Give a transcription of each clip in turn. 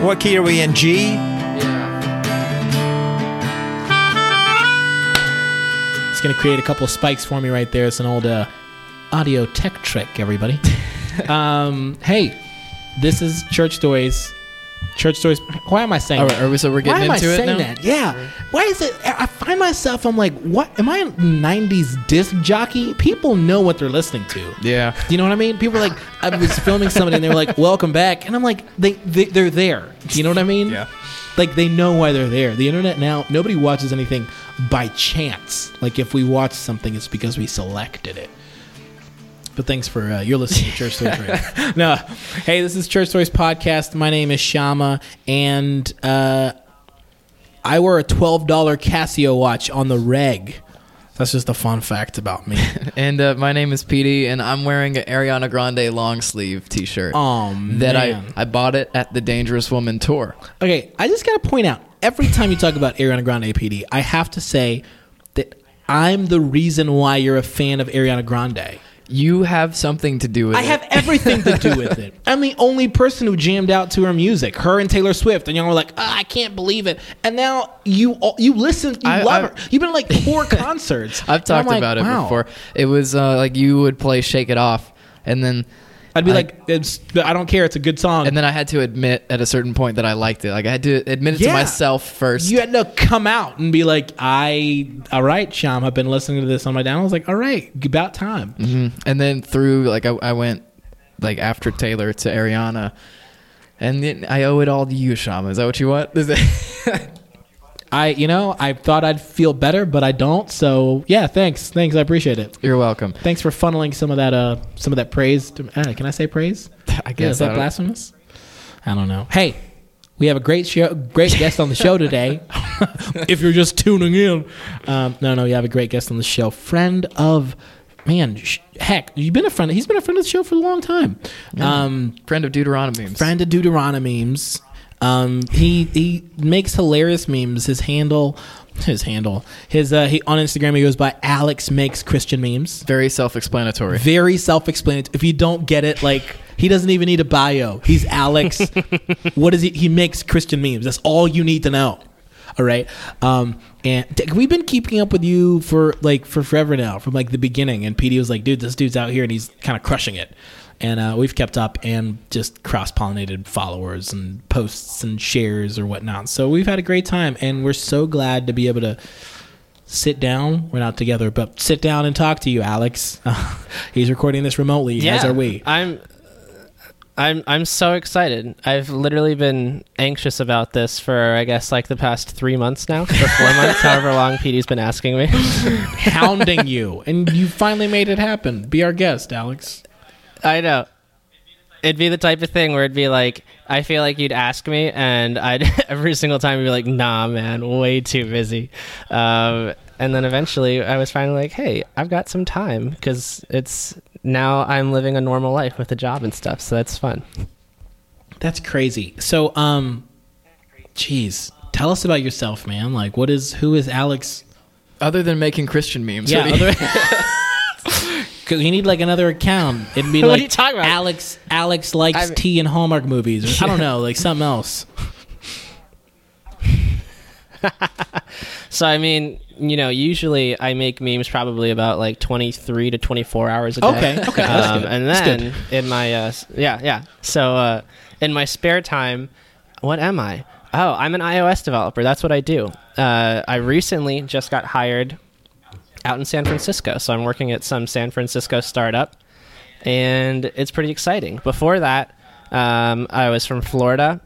What key are we in? G? Yeah. It's going to create a couple of spikes for me right there. It's an old uh, audio tech trick, everybody. um, hey, this is Church Stories. Church Stories. Why am I saying All that? right, are we, so we're Why getting am I it saying now. that? Yeah. Why is it? I find myself. I'm like, what? Am I a '90s disc jockey? People know what they're listening to. Yeah. Do you know what I mean? People are like, I was filming somebody and they were like, "Welcome back," and I'm like, they, they they're there. Do you know what I mean? Yeah. Like they know why they're there. The internet now, nobody watches anything by chance. Like if we watch something, it's because we selected it. But thanks for uh, you're listening to Church Stories. Right. No, hey, this is Church Stories podcast. My name is Shama, and uh, I wear a twelve dollar Casio watch on the reg. That's just a fun fact about me. And uh, my name is Petey, and I'm wearing an Ariana Grande long sleeve T-shirt. Oh that. I I bought it at the Dangerous Woman tour. Okay, I just got to point out every time you talk about Ariana Grande Petey, I have to say that I'm the reason why you're a fan of Ariana Grande. You have something to do with it. I it. have everything to do with it. I'm the only person who jammed out to her music, her and Taylor Swift, and y'all were like, "Ah, "I can't believe it." And now you all- you listen, you I- love I- her. You've been to, like four concerts. I've talked like, about it wow. before. It was uh, like you would play "Shake It Off," and then I'd be I- like, it's, "I don't care. It's a good song." and then I had to admit at a certain point that I liked it. Like I had to admit it Yeah. to myself first. you had to come out and be like, "I, all right, Sham, I've been listening to this on my down." I was like, "All right, about time." Mhm. And then through like I, I went like after Taylor to Ariana, and then I owe it all to you, Shama. Is that what you want? I, you know, I thought I'd feel better, but I don't. So yeah, thanks, thanks, I appreciate it. You're welcome. Thanks for funneling some of that, uh, some of that praise. To, uh, can I say praise? I Yeah, guess is that I blasphemous? I don't know. Hey, we have a great show, great guest on the show today. if you're just tuning in, um, no, no, you have a great guest on the show. Friend of, man, sh- heck, you've been a friend. He's been a friend of the show for a long time. Um, friend of Deuteronomy. friend of Deuteronomy. Um, he he makes hilarious memes. His handle, his handle, his uh, he on Instagram he goes by Alex makes Christian memes. Very self-explanatory. Very self-explanatory. If you don't get it, like he doesn't even need a bio. He's Alex. what is he? He makes Christian memes. That's all you need to know. All right. Um, and we've been keeping up with you for like for forever now, from like the beginning. And Petey was like, "Dude, this dude's out here and he's kind of crushing it." And uh, we've kept up and just cross pollinated followers and posts and shares or whatnot. So we've had a great time, and we're so glad to be able to sit down. We're not together, but sit down and talk to you, Alex. he's recording this remotely, yeah, as are we. I'm I'm I'm so excited. I've literally been anxious about this for I guess like the past three months now, or four months, however long Petey's been asking me. hounding you, and you finally made it happen. Be our guest, Alex. I know. It'd be the type of thing where it'd be like, I feel like you'd ask me, and I'd every single time be like, Nah, man, way too busy. Um, and then eventually, I was finally like, Hey, I've got some time because it's now I'm living a normal life with a job and stuff, so that's fun. That's crazy. So, um, jeez, tell us about yourself, man. Like, what is who is Alex? Other than making Christian memes. Yeah, what do you- because you need like another account. It'd be What are like you talking about? Alex. Alex likes I mean- tea and Hallmark movies, or I don't know, like something else. So I mean, you know, usually I make memes probably about like 23 to 24 hours a day. Okay, okay, that's Um, good. and That's then in my uh, s- yeah, yeah. So uh, in my spare time, what am I? Oh, I'm an iOS developer. That's what I do. Uh, I recently just got hired out in San Francisco, so I'm working at some San Francisco startup, and it's pretty exciting. Before that, um, I was from Florida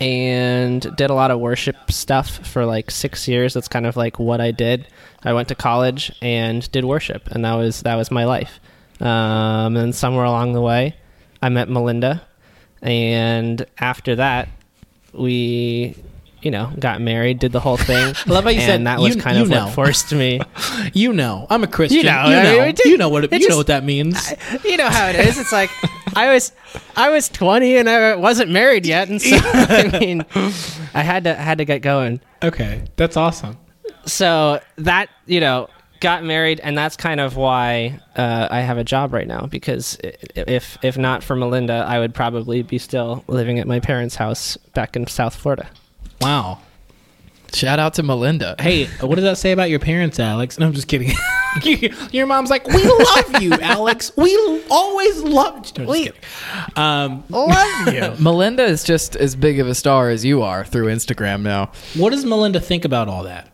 and did a lot of worship stuff for like six years. That's kind of like what I did. I went to college and did worship, and that was that was my life. Um, and somewhere along the way, I met Melinda, and after that, we, you know, got married, did the whole thing. I love how you and said that was you- kind you of know. what forced me. You know, I'm a Christian. You know, you I know, mean, did- you know what it, you know what that means. you know how it is. It's like I was I was 20 and I wasn't married yet, and so I mean, I had to had to get going. Okay, that's awesome. So that you know, got married, and that's kind of why uh, I have a job right now. Because if if not for Melinda, I would probably be still living at my parents' house back in South Florida. Wow. Shout out to Melinda. Hey, what does that say about your parents, Alex? No, I'm just kidding. your mom's like, we love you, Alex. We always loved you. No, just kidding. Um, love you. Melinda is just as big of a star as you are through Instagram now. what does Melinda think about all that?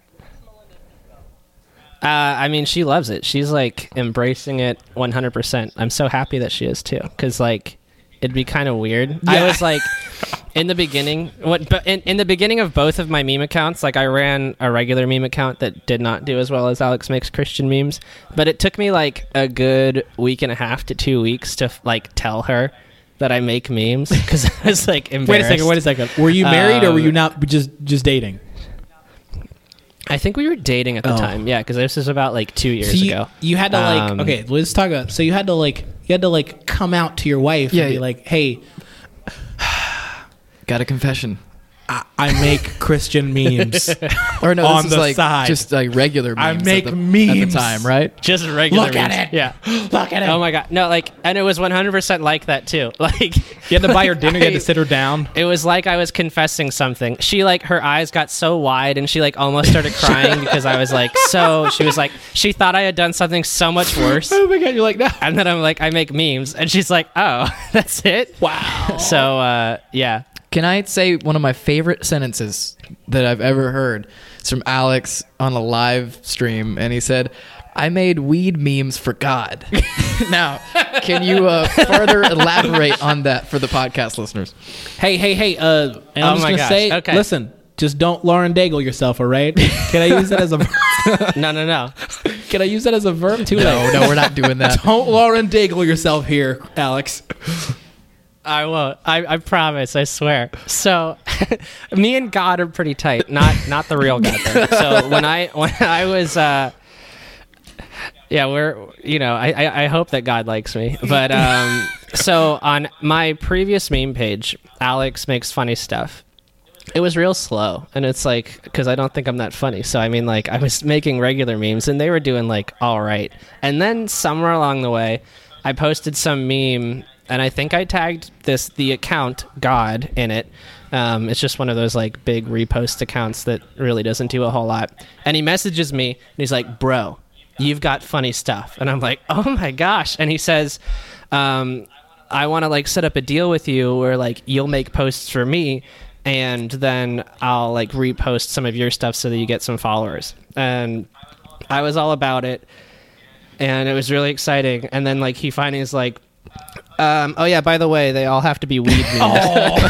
Uh, I mean, she loves it. She's like embracing it 100%. I'm so happy that she is too. Because, like, it'd be kind of weird. I was like, in the beginning, what, but in, in the beginning of both of my meme accounts, like, I ran a regular meme account that did not do as well as Alex Makes Christian Memes. But it took me like a good week and a half to two weeks to, like, tell her that I make memes. Because I was like, embarrassed. Wait a second. Wait a second. Were you married or were you Um, not just just dating? I think we were dating at the Oh. time. Yeah. Because this was about like two years So you, ago. you had to like Um, okay. Let's talk about. So you had to like you had to like come out to your wife Yeah, and be yeah. like, hey, Got a confession. I, I make Christian memes. Or no, On this is the like side. just like regular memes I at make memes at the time, right? Just regular Look at memes. it. Yeah. Look at it. Oh my god. No, like and it was 100% like that too. Like you had to buy her dinner. You had to sit her down. It was like I was confessing something. She like her eyes got so wide and she like almost started crying because I was like so she was like she thought I had done something so much worse. Oh my god! You're like no. And then I'm like I make memes and she's like, "Oh, that's it?" Wow. So uh yeah. Can I say one of my favorite sentences that I've ever heard? It's from Alex on a live stream, and he said, "I made weed memes for God." now, can you uh, further elaborate on that for the podcast listeners? Hey, hey, hey. Uh, and I'm Oh just my gonna gosh, say, okay. listen. Just don't Lauren Daigle yourself, all right? Can I use that as a No, no, no. Can I use that as a verb too? No, no, we're not doing that. Don't Lauren Daigle yourself here, Alex. I won't. I, I promise. I swear. So, me and God are pretty tight. Not not the real God. Though. So when I when I was, uh, yeah, we're you know I, I I hope that God likes me. But um, so on my previous meme page, Alex makes funny stuff. It was real slow, and it's like because I don't think I'm that funny. So I mean, like I was making regular memes, and they were doing like all right. And then somewhere along the way, I posted some meme, and I think I tagged this the account God in it. Um, it's just one of those like big repost accounts that really doesn't do a whole lot. And he messages me, and he's like, "Bro, you've got funny stuff," and I'm like, "Oh my gosh!" And he says. Um, I want to like set up a deal with you where like you'll make posts for me and then I'll like repost some of your stuff so that you get some followers. And I was all about it and it was really exciting. And then like he finally is like um, oh yeah, by the way, they all have to be weed memes.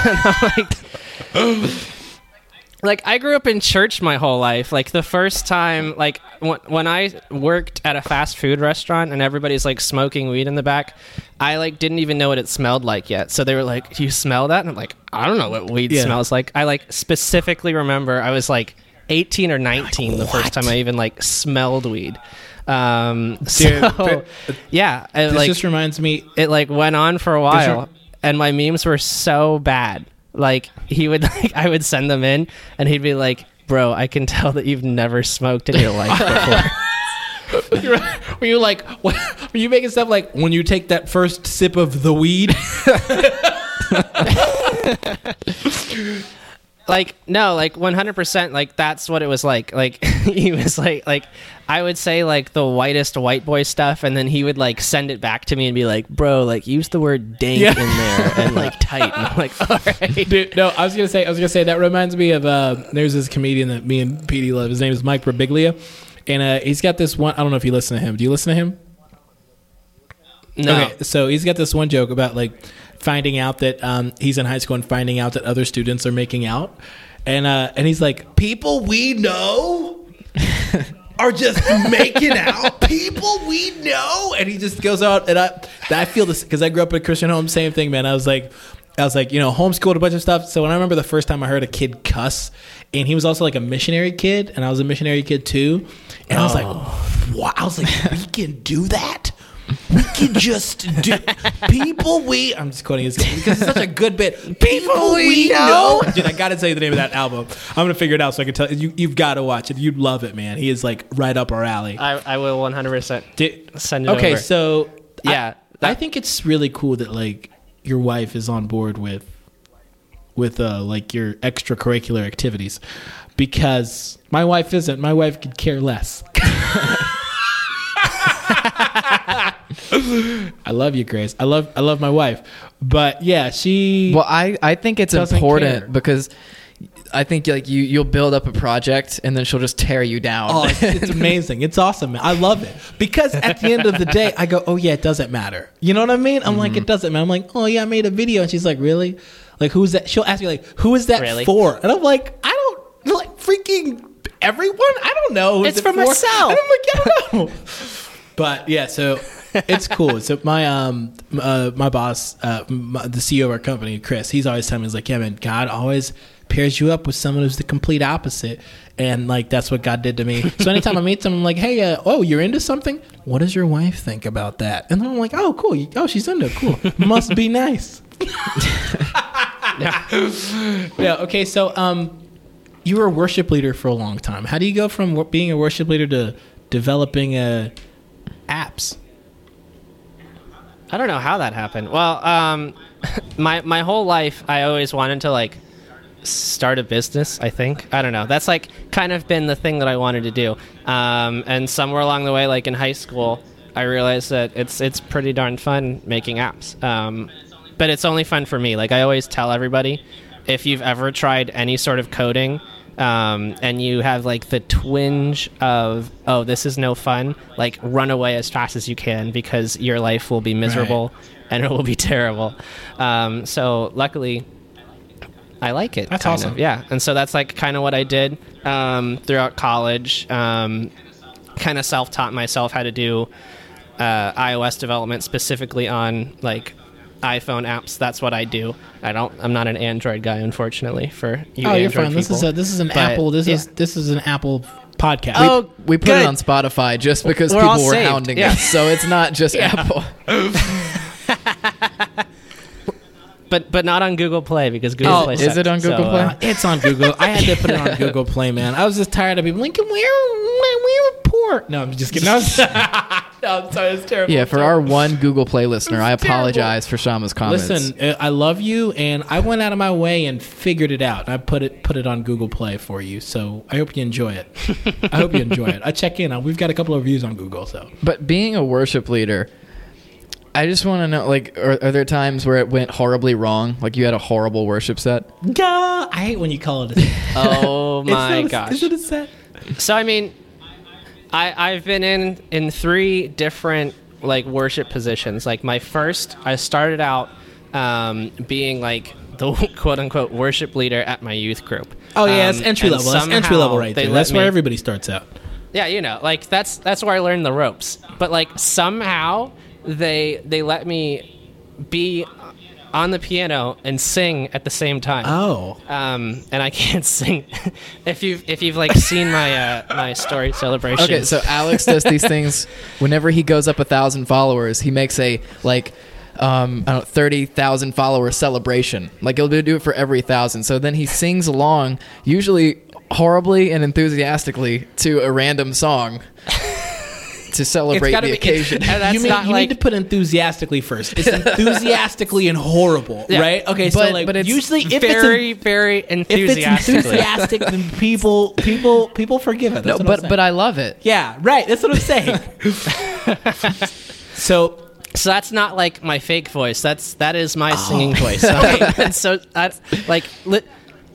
And like, like I grew up in church my whole life. Like the first time, like when, when I worked at a fast food restaurant and everybody's like smoking weed in the back, I like didn't even know what it smelled like yet. So they were like, "Do you smell that?" And I'm like, "I don't know what weed Yeah. smells like." I like specifically remember I was like 18 or 19 the first time I even like smelled weed. Um, Dude, so but- yeah, and, This like just reminds me. it like went on for a while and my memes were so bad like he would like i would send them in and he'd be like bro i can tell that you've never smoked in your life before Were you like? What, were you making stuff like when you take that first sip of the weed? Like no like 100% like that's what it was like like he was like like i would say like the whitest white boy stuff and then he would like send it back to me and be like bro like use the word dank Yeah. in there and like tight and i'm like all right Dude, no, I was gonna say, I was gonna say that reminds me of. Uh, there's this comedian that me and Petey love. His name is Mike Birbiglia, and uh, he's got this one. I don't know if you listen to him. Do you listen to him? no Okay, so he's got this one joke about like finding out that um, he's in high school and finding out that other students are making out, and uh, and he's like, people we know are just making out. People we know, and he just goes out, and I I feel this because I grew up in a Christian home. Same thing, man. I was like. I was like, you know, homeschooled a bunch of stuff. So when I remember the first time I heard a kid cuss, and he was also like a missionary kid, and I was a missionary kid too, and I was like, wow, I was like, we can do that. We can just do people we. I'm just quoting his because it's such a good bit. People we know. Dude, I gotta tell you the name of that album. I'm gonna figure it out so I can tell you. You've got to watch it. You'd love it, man. He is like right up our alley. I, I will 100% send it okay, over. so Yeah, I, that- think it's really cool that like your wife is on board with with uh like your extracurricular activities because my wife isn't. My wife could care less. I love you, Grace. I love I love my wife, but yeah, she. Well, I, I think it's important care. because I think like you you'll build up a project and then she'll just tear you down. Oh, it's, it's amazing. It's awesome, man. I love it because at the end of the day, I go, "Oh yeah, it doesn't matter." You know what I mean? I'm like, Mm-hmm. "It doesn't matter." I'm like, "Oh yeah, I made a video," and she's like, "Really? Like, who's that?" She'll ask me like, "Who is that Really? for?" And I'm like, "I don't like freaking everyone. I don't know. Who's It's it for myself. And I'm like, "I don't know." but yeah, so it's cool. So my um uh, my boss, uh, my, the CEO of our company, Chris, he's always telling me, he's like, "Yeah, man, God always." pairs you up with someone who's the complete opposite. And like that's what god did to me. So anytime i meet someone I'm like hey uh, oh you're into something? What does your wife think about that? And then i'm like oh cool. Oh she's into it. Cool. Must be nice. Yeah. Okay so um you were a worship leader for a long time. How do you go from being a worship leader to developing uh, apps I don't know how that happened. Well, um, my my whole life, I always wanted to like start a business. I think I don't know. That's like kind of been the thing that I wanted to do. Um, and somewhere along the way, like in high school, I realized that it's it's pretty darn fun making apps. Um, but it's only fun for me. Like I always tell everybody, if you've ever tried any sort of coding. Um, and you have like the twinge of oh this is no fun like run away as fast as you can because your life will be miserable and it will be terrible um, so luckily I like it. That's awesome. Of, yeah, and so that's like kind of what I did um, throughout college. Um, kind of self-taught myself how to do uh, iOS development specifically on like iPhone apps. That's what I do. I don't. I'm not an Android guy, unfortunately. For you oh Android you're fine this is a this is an But, apple this is this is an apple podcast Oh, we put good. it on Spotify just because We're people were saved, hounding yeah. us. So it's not just Apple. but but not on Google Play because Google Oh, Play. is sucks. it on Google So, Play? uh, Uh, it's on Google. I had to put it on Google Play, man. I was just tired of people like, where, where report? No, I'm just kidding. No, I'm, no, I'm sorry, it's terrible. Yeah, for our one Google Play listener, I It's terrible. apologize for Shama's comments. Listen, uh, I love you, and I went out of my way and figured it out. I put it put it on Google Play for you, so I hope you enjoy it. I hope you enjoy it. I check in. We've got a couple of reviews on Google, so But being a worship leader, I just want to know, like, are, are there times where it went horribly wrong? Like you had a horrible worship set? Gah! I hate when you call it. A, Oh It's my not a- gosh! Is it a set? So I mean, I I've been in in three different like worship positions. Like my first, I started out um, being like the quote unquote worship leader at my youth group. Oh yeah, it's Um, entry level. That's entry level right there. That's where everybody starts out. Yeah, you know, like that's that's where I learned the ropes. But like somehow they they let me be on the piano and sing at the same time. Oh, Um, and I can't sing. if you've if you've like seen my uh, my story celebration. Okay, so Alex does these things whenever he goes up a thousand followers. He makes a like um, I don't know, thirty thousand follower celebration. Like he'll do it for every thousand. So then he sings along, usually horribly and enthusiastically, to a random song to celebrate gotta the be- occasion. And that's you, mean, not you like- need to put enthusiastically first. It's enthusiastically and horrible, Yeah. right? Okay, so But- like but it's usually if very it's very en- if it's enthusiastically. enthusiastic, then people people people forgive it. no, That's what I'm but but I love it. yeah, right. That's what I'm saying. so So that's not like my fake voice. That's that is my oh. singing Oh. voice. Okay. so I like li-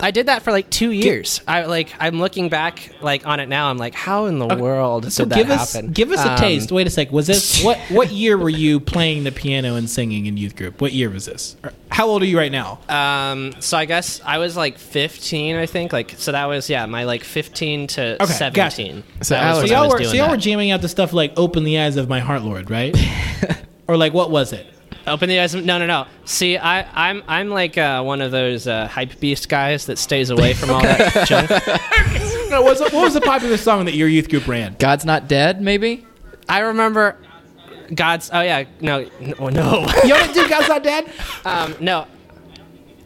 I did that for like two years. I like I'm looking back like on it now. I'm like, how in the world so did that give us happen? give us a Um, taste. Wait a sec. Was this what what year were you playing the piano and singing in youth group? What year was this? How old are you right now? Um, so I guess I was like 15, I think. Like, so that was yeah, my like 15 to Okay, 17. gotcha. So That was So I y'all was were so y'all that. were jamming out the stuff like "Open the Eyes of My Heart, Lord," right? or like what was it? Open the eyes. No, no, no. See, I, I'm, I'm like uh, one of those uh, hype beast guys that stays away from all that junk. No, what was, what was the popular song that your youth group ran? God's not dead, maybe. I remember God's. Oh yeah, no, no, no. You want to do God's Not Dead? um, no.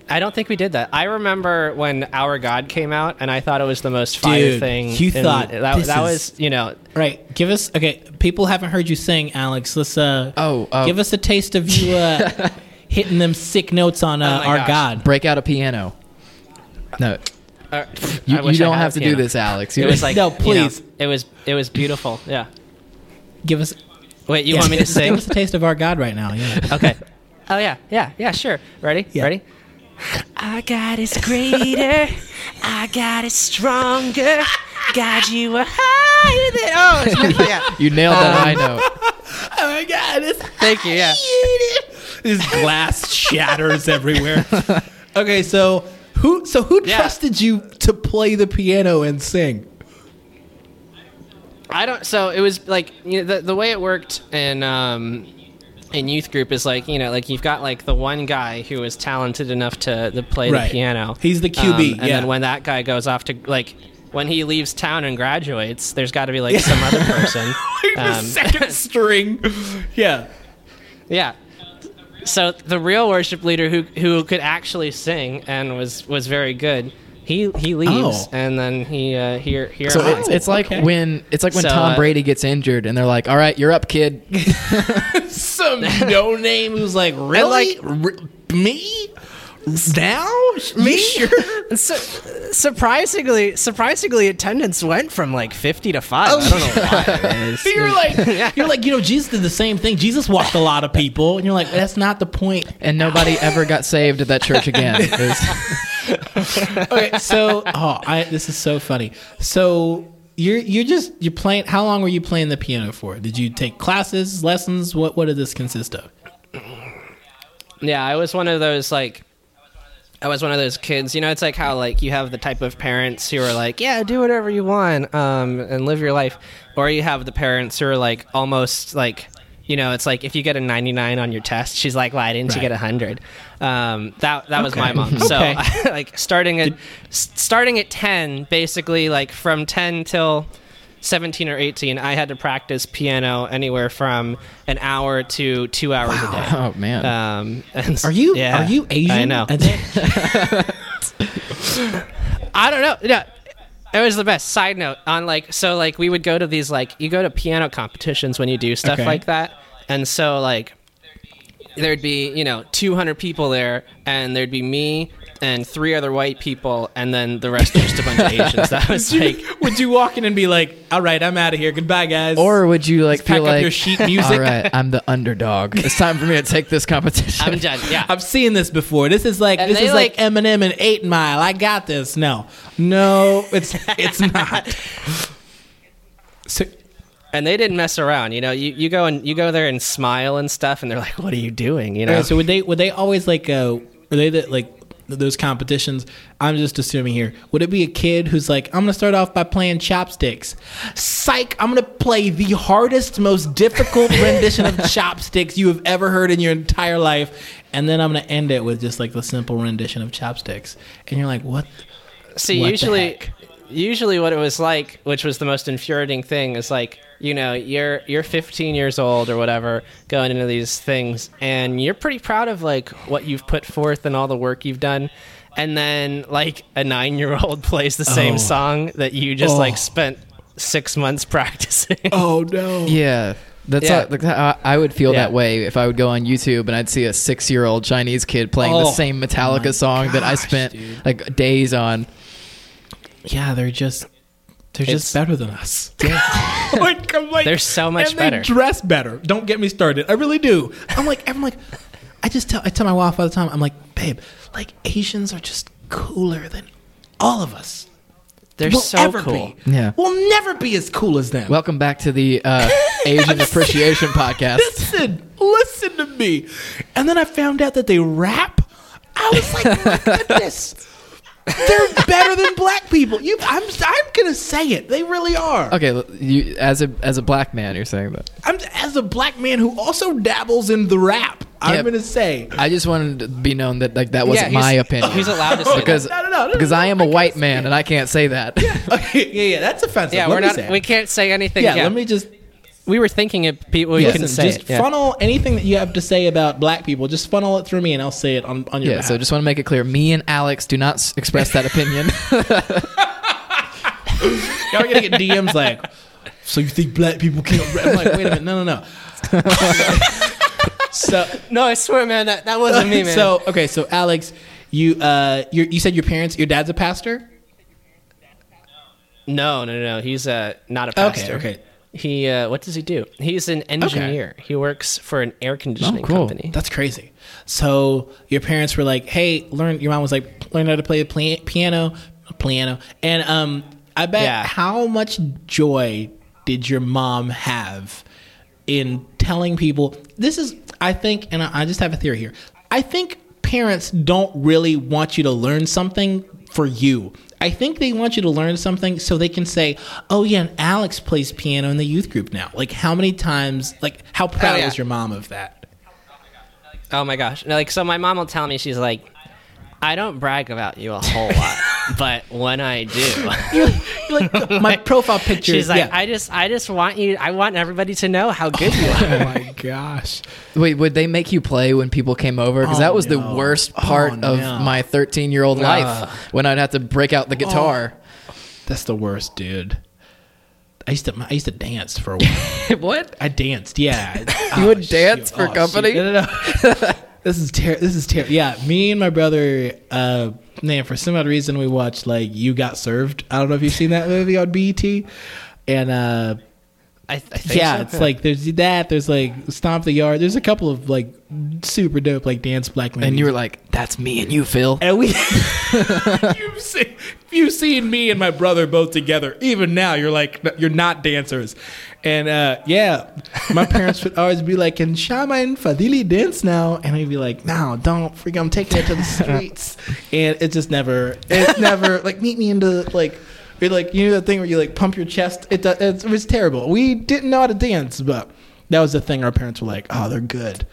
I don't think we did that. I remember when Our God came out, and I thought it was the most fire Dude, thing. you in- thought that, this that is- was, you know, Right. Give us okay. People haven't heard you sing, Alex. Let's uh. Oh, oh. Give us a taste of you uh, hitting them sick notes on uh, my our gosh. God. Break out a piano. No, uh, you, you don't have a to do this, Alex. It was like No, you know, please. it was it was beautiful. Yeah. Give us. Wait, you yeah, want me to sing? Give us a taste of our God right now. Yeah. Okay. Oh yeah, yeah, yeah. Sure. Ready? Yeah. Ready? Our God is greater. Our God is stronger. God, you are higher than. Oh, yeah. you nailed that high note. oh my God! It's Thank you. Yeah. This glass shatters everywhere. Okay, so who? So who Yeah. trusted you to play the piano and sing? I don't. So it was like you know, the the way it worked in um in youth group is like you know like you've got like the one guy who is talented enough to, to play Right. the piano. He's the QB, Um, and yeah. then when that guy goes off to like when he leaves town and graduates, there's got to be like some other person. the Um, second string. Yeah. Yeah. So the real worship leader who who could actually sing and was was very good. He he leaves Oh. and then he uh, here here So am I. it's, it's like okay. when it's like when So, Tom uh, Brady gets injured and they're like, "All right, you're up, kid." Some no name who's like, really? like- R- me? Now? Me? Sure. So, surprisingly, surprisingly, attendance went from like fifty to five. I don't know why. it is. you're like, you're like, you know, Jesus did the same thing. Jesus walked a lot of people, and you're like, that's not the point. and nobody ever got saved at that church again. Was- Okay, so oh, I this is so funny. So you're you're just you're playing. How long were you playing the piano for? Did you take classes, lessons? What what did this consist of? Yeah, I was one of those like. I was one of those kids, you know. It's like how like you have the type of parents who are like, "Yeah, do whatever you want, um, and live your life," or you have the parents who are like almost like, you know, it's like if you get a ninety nine on your test, she's like, "Why didn't you get a hundred? Um, that that was my mom. So Okay. like starting at starting at ten, basically like from ten till 17 or 18 i had to practice piano anywhere from an hour to two hours a day oh man, um, and Are you yeah, are you Asian? I know. I don't know. Yeah, it was the best. Side note on like so like we would go to these like you go to piano competitions when you do stuff Okay. like that, and so like there'd be you know 200 people there, and there'd be me and three other white people, and then the rest are just a bunch of Asians. That was like. would you walk in and be like, "All right, I'm out of here. Goodbye, guys." or would you like Let's pack feel up like, your sheet music. "All right, I'm the underdog. It's time for me to take this competition." I'm done. Yeah. I've seen this before. This is like And this they, is like, like- Eminem and Eight Mile. I got this. No, no, it's it's not. So, and they didn't mess around. You know, you, you go and you go there and smile and stuff, and they're like, "What are you doing?" You know. okay, so would they would they always like uh were they the, like those competitions? I'm just assuming here. Would it be a kid who's like, I'm gonna start off by playing chopsticks? Psych! I'm gonna play the hardest, most difficult rendition of chopsticks you have ever heard in your entire life, and then I'm gonna end it with just like the simple rendition of chopsticks. And you're like, what? See, What usually? Usually what it was like, which was the most infuriating thing, is like you know you're you're 15 years old or whatever, going into these things, and you're pretty proud of like what you've put forth and all the work you've done. And then, like a nine-year-old plays the same Oh. song that you just Oh. like spent six months practicing. Oh no! Yeah. That's Yeah. Like, like how I would feel Yeah. that way if I would go on YouTube and I'd see a six-year-old Chinese kid playing the Oh, same Metallica oh my song that I spent dude. like days on. Yeah, they're just they're It's- just better than us. like, I'm like, They're so much and better. They dress better. Don't get me started. I really do. I'm like, I'm like, I just tell I tell my wife all the time. I'm like, babe, like Asians are just cooler than all of us. They're We'll so ever cool. Be. Yeah. We'll never be as cool as them. Welcome back to the uh, Asian Appreciation Podcast. listen, listen to me. And then I found out that they rap. I was like, my goodness. They're better than black people. You, I'm, I'm gonna say it. They really are. Okay, you as a as a black man, you're saying that. I'm as a black man who also dabbles in the rap. I'm Yeah. gonna say I just wanted to be known that like that wasn't Yeah, my opinion. He's allowed to say because No, no, no, no, because no, I am I a can't white say man and I can't say that. Yeah, okay, yeah, yeah, that's offensive. Yeah, Let we're not. We can't say anything. Yeah, Yeah, let me just. We were thinking of people you Listen, can say just it. yeah. funnel anything that you have to say about black people. Just funnel it through me, and I'll say it on, on your Yeah, behalf. so just want to make it clear me and Alex do not s- express that opinion. Y'all are gonna get DMs like, so you think black people can't? Rap? I'm like, wait a minute, no, no, no. so, No, I swear, man, that, that wasn't me, man. so okay, so Alex, you uh, you you said your parents, your dad's a pastor. no, no, no, he's uh, not a pastor. Okay, okay. He uh, what does he do? He's an engineer. He works for an air conditioning Oh, cool. company. That's crazy. So your parents were like, "Hey, learn." Your mom was like, "Learn how to play the pla- piano, piano." And um, I bet Yeah. how much joy did your mom have in telling people this is? I think, and I I just have a theory here. I think parents don't really want you to learn something for you. I think they want you to learn something so they can say, "Oh yeah, and Alex plays piano in the youth group now." Like how many times? Like how oh, proud Oh, yeah. is your mom of that? Oh my gosh! Like, so my mom will tell me she's like, I don't brag about you a whole lot, but when I do, You're like my profile picture. she's like, yeah. I just, I just want you. I want everybody to know how good you oh are. oh my gosh. Wait, would they make you play when people came over? Because Oh, that was the no. worst Oh, part of no. my 13 year old life when I'd have to break out the guitar. That's the worst, dude. I used to I used to dance for a while. what? I danced, yeah. You would Oh, dance shoot. for Oh, company? shoot. No, no, no. This is ter- This is terrible. Yeah, me and my brother. Uh, man, for some odd reason, we watched like "You Got Served." I don't know if you've seen that movie on BET. And uh, I, I think yeah, so. it's like there's that. There's like "Stomp the Yard." There's a couple of like super dope like dance black movies. And you were like, that's me and you, Phil. And we, you've, seen, you've seen me and my brother both together. Even now, you're like, you're not dancers. And uh, yeah, my parents would always be like, "Can Shama and Fadili dance now?" And I'd be like, "No, don't freak! I'm taking it to the streets." and it just never, it's never like meet me into like, you're like you know that thing where you like pump your chest. It, it was terrible. We didn't know how to dance, but that was the thing. Our parents were like, "Oh, they're good."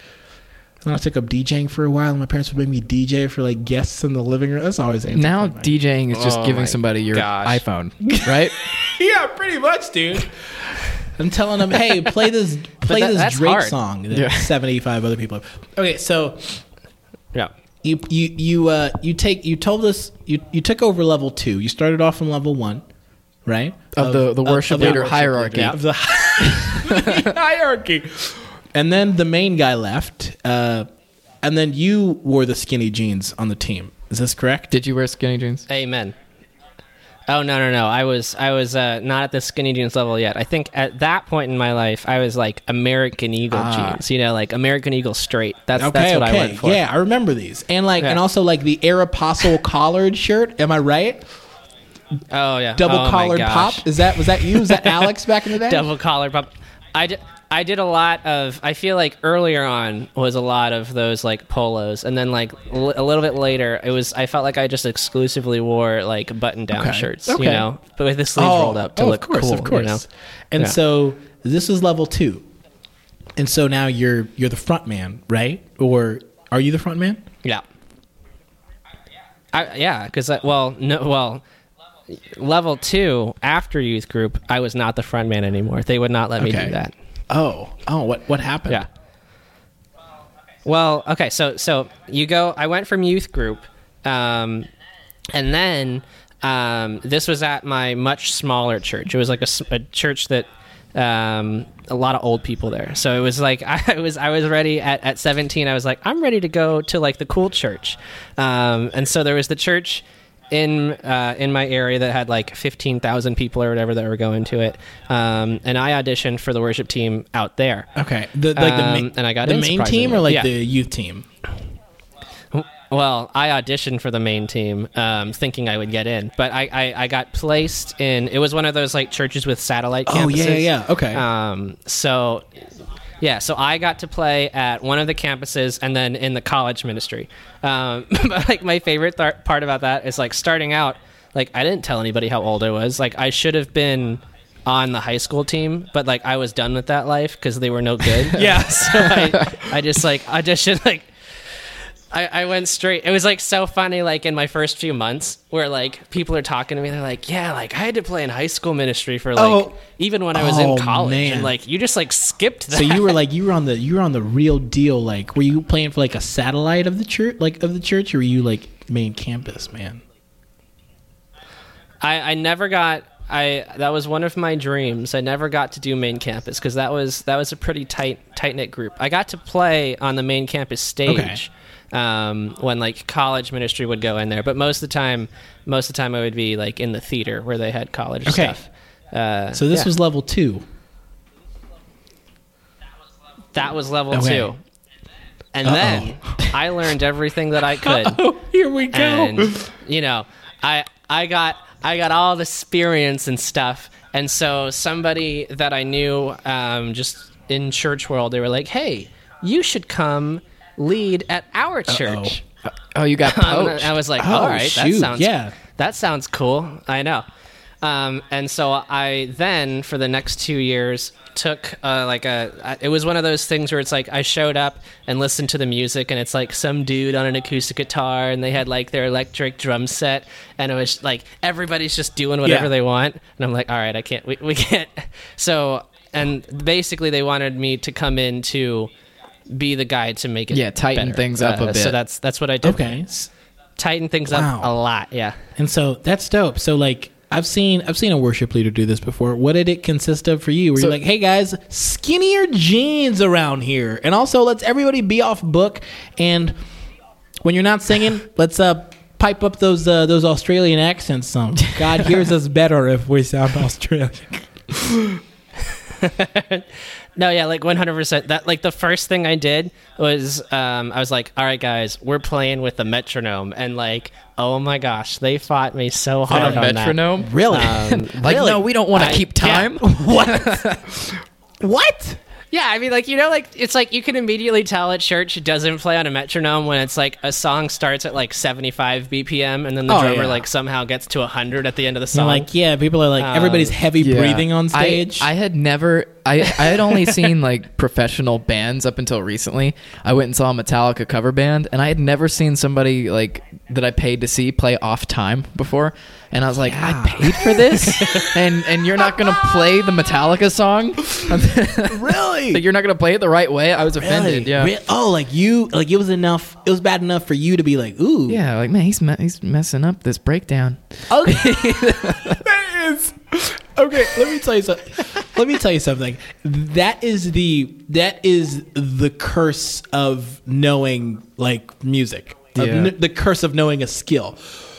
And I took up DJing for a while, and my parents would make me DJ for like guests in the living room. That's always answered Now by my- DJing is just Oh giving somebody your gosh. iPhone, right? yeah, pretty much, dude. I'm telling them, hey, play this, play that- this that's Drake hard. song that Yeah. 75 other people. Have. Okay, so yeah. you you you uh you take you told us you you took over level two. You started off from level one, right? Of the- the worship the leader hierarchy. leader, Of the, the hierarchy, and then the main guy left, uh, and then you wore the skinny jeans on the team. Is this correct? Did you wear skinny jeans? Amen. Oh no no no! I was I was uh, not at the skinny jeans level yet. I think at that point in my life, I was like American Eagle Ah. jeans. You know, like American Eagle straight. That's that's what I went for. Yeah, I remember these, and like, Yeah. and also like the Aeropostale collared shirt. Am I right? Oh yeah. Double oh, collared pop. Is that was that you? Was that Alex back in the day? double collar pop. I did, I did a lot of. I feel like earlier on was a lot of those like polos, and then like l- a little bit later, it was. I felt like I just exclusively wore like button down Okay. shirts, Okay. you know, but with the sleeves rolled oh, up to oh, look of course, cool. of course. You know? And Yeah. so this is level two, and so now you're you're the front man, right? Or are you the front man? Yeah. I, yeah, because well, no, well, level two after youth group, I was not the front man anymore. They would not let me Okay. do that. Oh, oh, what what happened? Yeah. Well, okay, so so you go. I went from youth group, um, and then um, this was at my much smaller church. It was like a church that um, a lot of old people there. So it was like I was I was ready at, at 17. I was like I'm ready to go to like the cool church, um, and so there was the church in uh, in my area that had like 15,000 people or whatever that were going to it. Um, and I auditioned for the worship team out there. Okay. The like the Um, main, and I got the in, main team or like Yeah. the youth team. Well, I auditioned for the main team, um, thinking I would get in, but I, I, I got placed in. It was one of those like churches with satellite campuses. Oh, yeah, yeah, yeah. Okay. Um, so, yeah, so I got to play at one of the campuses and then in the college ministry. Um, but like my favorite th- part about that is like starting out, like I didn't tell anybody how old I was. Like I should have been on the high school team, but like I was done with that life because they were no good. Yeah. so I, I just like auditioned like I, I went straight. It was like so funny, like in my first few months, where like people are talking to me. They're like, "Yeah, like I had to play in high school ministry for like Oh. even when I was Oh, in college, man. and like you just like skipped that." So you were like you were on the you were on the real deal. Like, were you playing for like a satellite of the church, like of the church, or were you like main campus, man? I, I never got. I that was one of my dreams. I never got to do main campus because that was that was a pretty tight tight knit group. I got to play on the main campus stage um, when like college ministry would go in there, but most of the time, most of the time I would be like in the theater where they had college Okay. stuff. Uh, So this yeah. was level two. that was level Okay. two, and then I learned everything that I could. Oh, here we go. and you know i i got i got all the experience and stuff and so somebody that i knew um, just in church world they were like hey you should come lead at our church Oh, you got poached. i was like Oh, all right that sounds yeah. that sounds cool i know um, and so I then, for the next two years, took uh, like a. It was one of those things where it's like I showed up and listened to the music, and it's like some dude on an acoustic guitar, and they had like their electric drum set, and it was like everybody's just doing whatever Yeah. they want, and I'm like, all right, I can't, we, we can't. So, and basically, they wanted me to come in to be the guy to make it, Yeah, tighten better. things up a Uh, So that's that's what I did. Okay. tighten things Wow. up a lot. Yeah. And so that's dope. So like I've seen I've seen a worship leader do this before. What did it consist of for you? Were So- you like, hey guys, skinnier jeans around here, and also let's everybody be off book. And when you're not singing, let's uh pipe up those uh, those Australian accents. Some God hears us better if we sound Australian. No, yeah, like 100%. That like the first thing I did was um I was like, "All right guys, we're playing with the metronome." And like, "Oh my gosh, they fought me so hard on a on metronome. Really? Um, Like, Really? no, we don't want to I- keep yeah. time. what? what? Yeah, I mean like, you know like it's like you can immediately tell at church it doesn't play on a metronome when it's like a song starts at like 75 BPM and then the Oh, drummer yeah. like somehow gets to 100 at the end of the So song. like, yeah, people are like, Um, everybody's heavy Yeah. breathing on I- stage. I, had never. I I had only seen like professional bands up until recently. I went and saw a Metallica cover band, and I had never seen somebody like that I paid to see play off time before. And I was like, I paid for this, and and you're not gonna play the Metallica song. really? Like, you're not gonna play it the right way. I was offended. Really? Yeah. Re- oh, like you, like it was enough. It was bad enough for you to be like, ooh, Yeah, like man, he's me- he's messing up this breakdown. Okay. that is okay. Let me tell you something. Let me tell you something. That is the that is the curse of knowing like music. Yeah. kn- the curse of knowing a skill.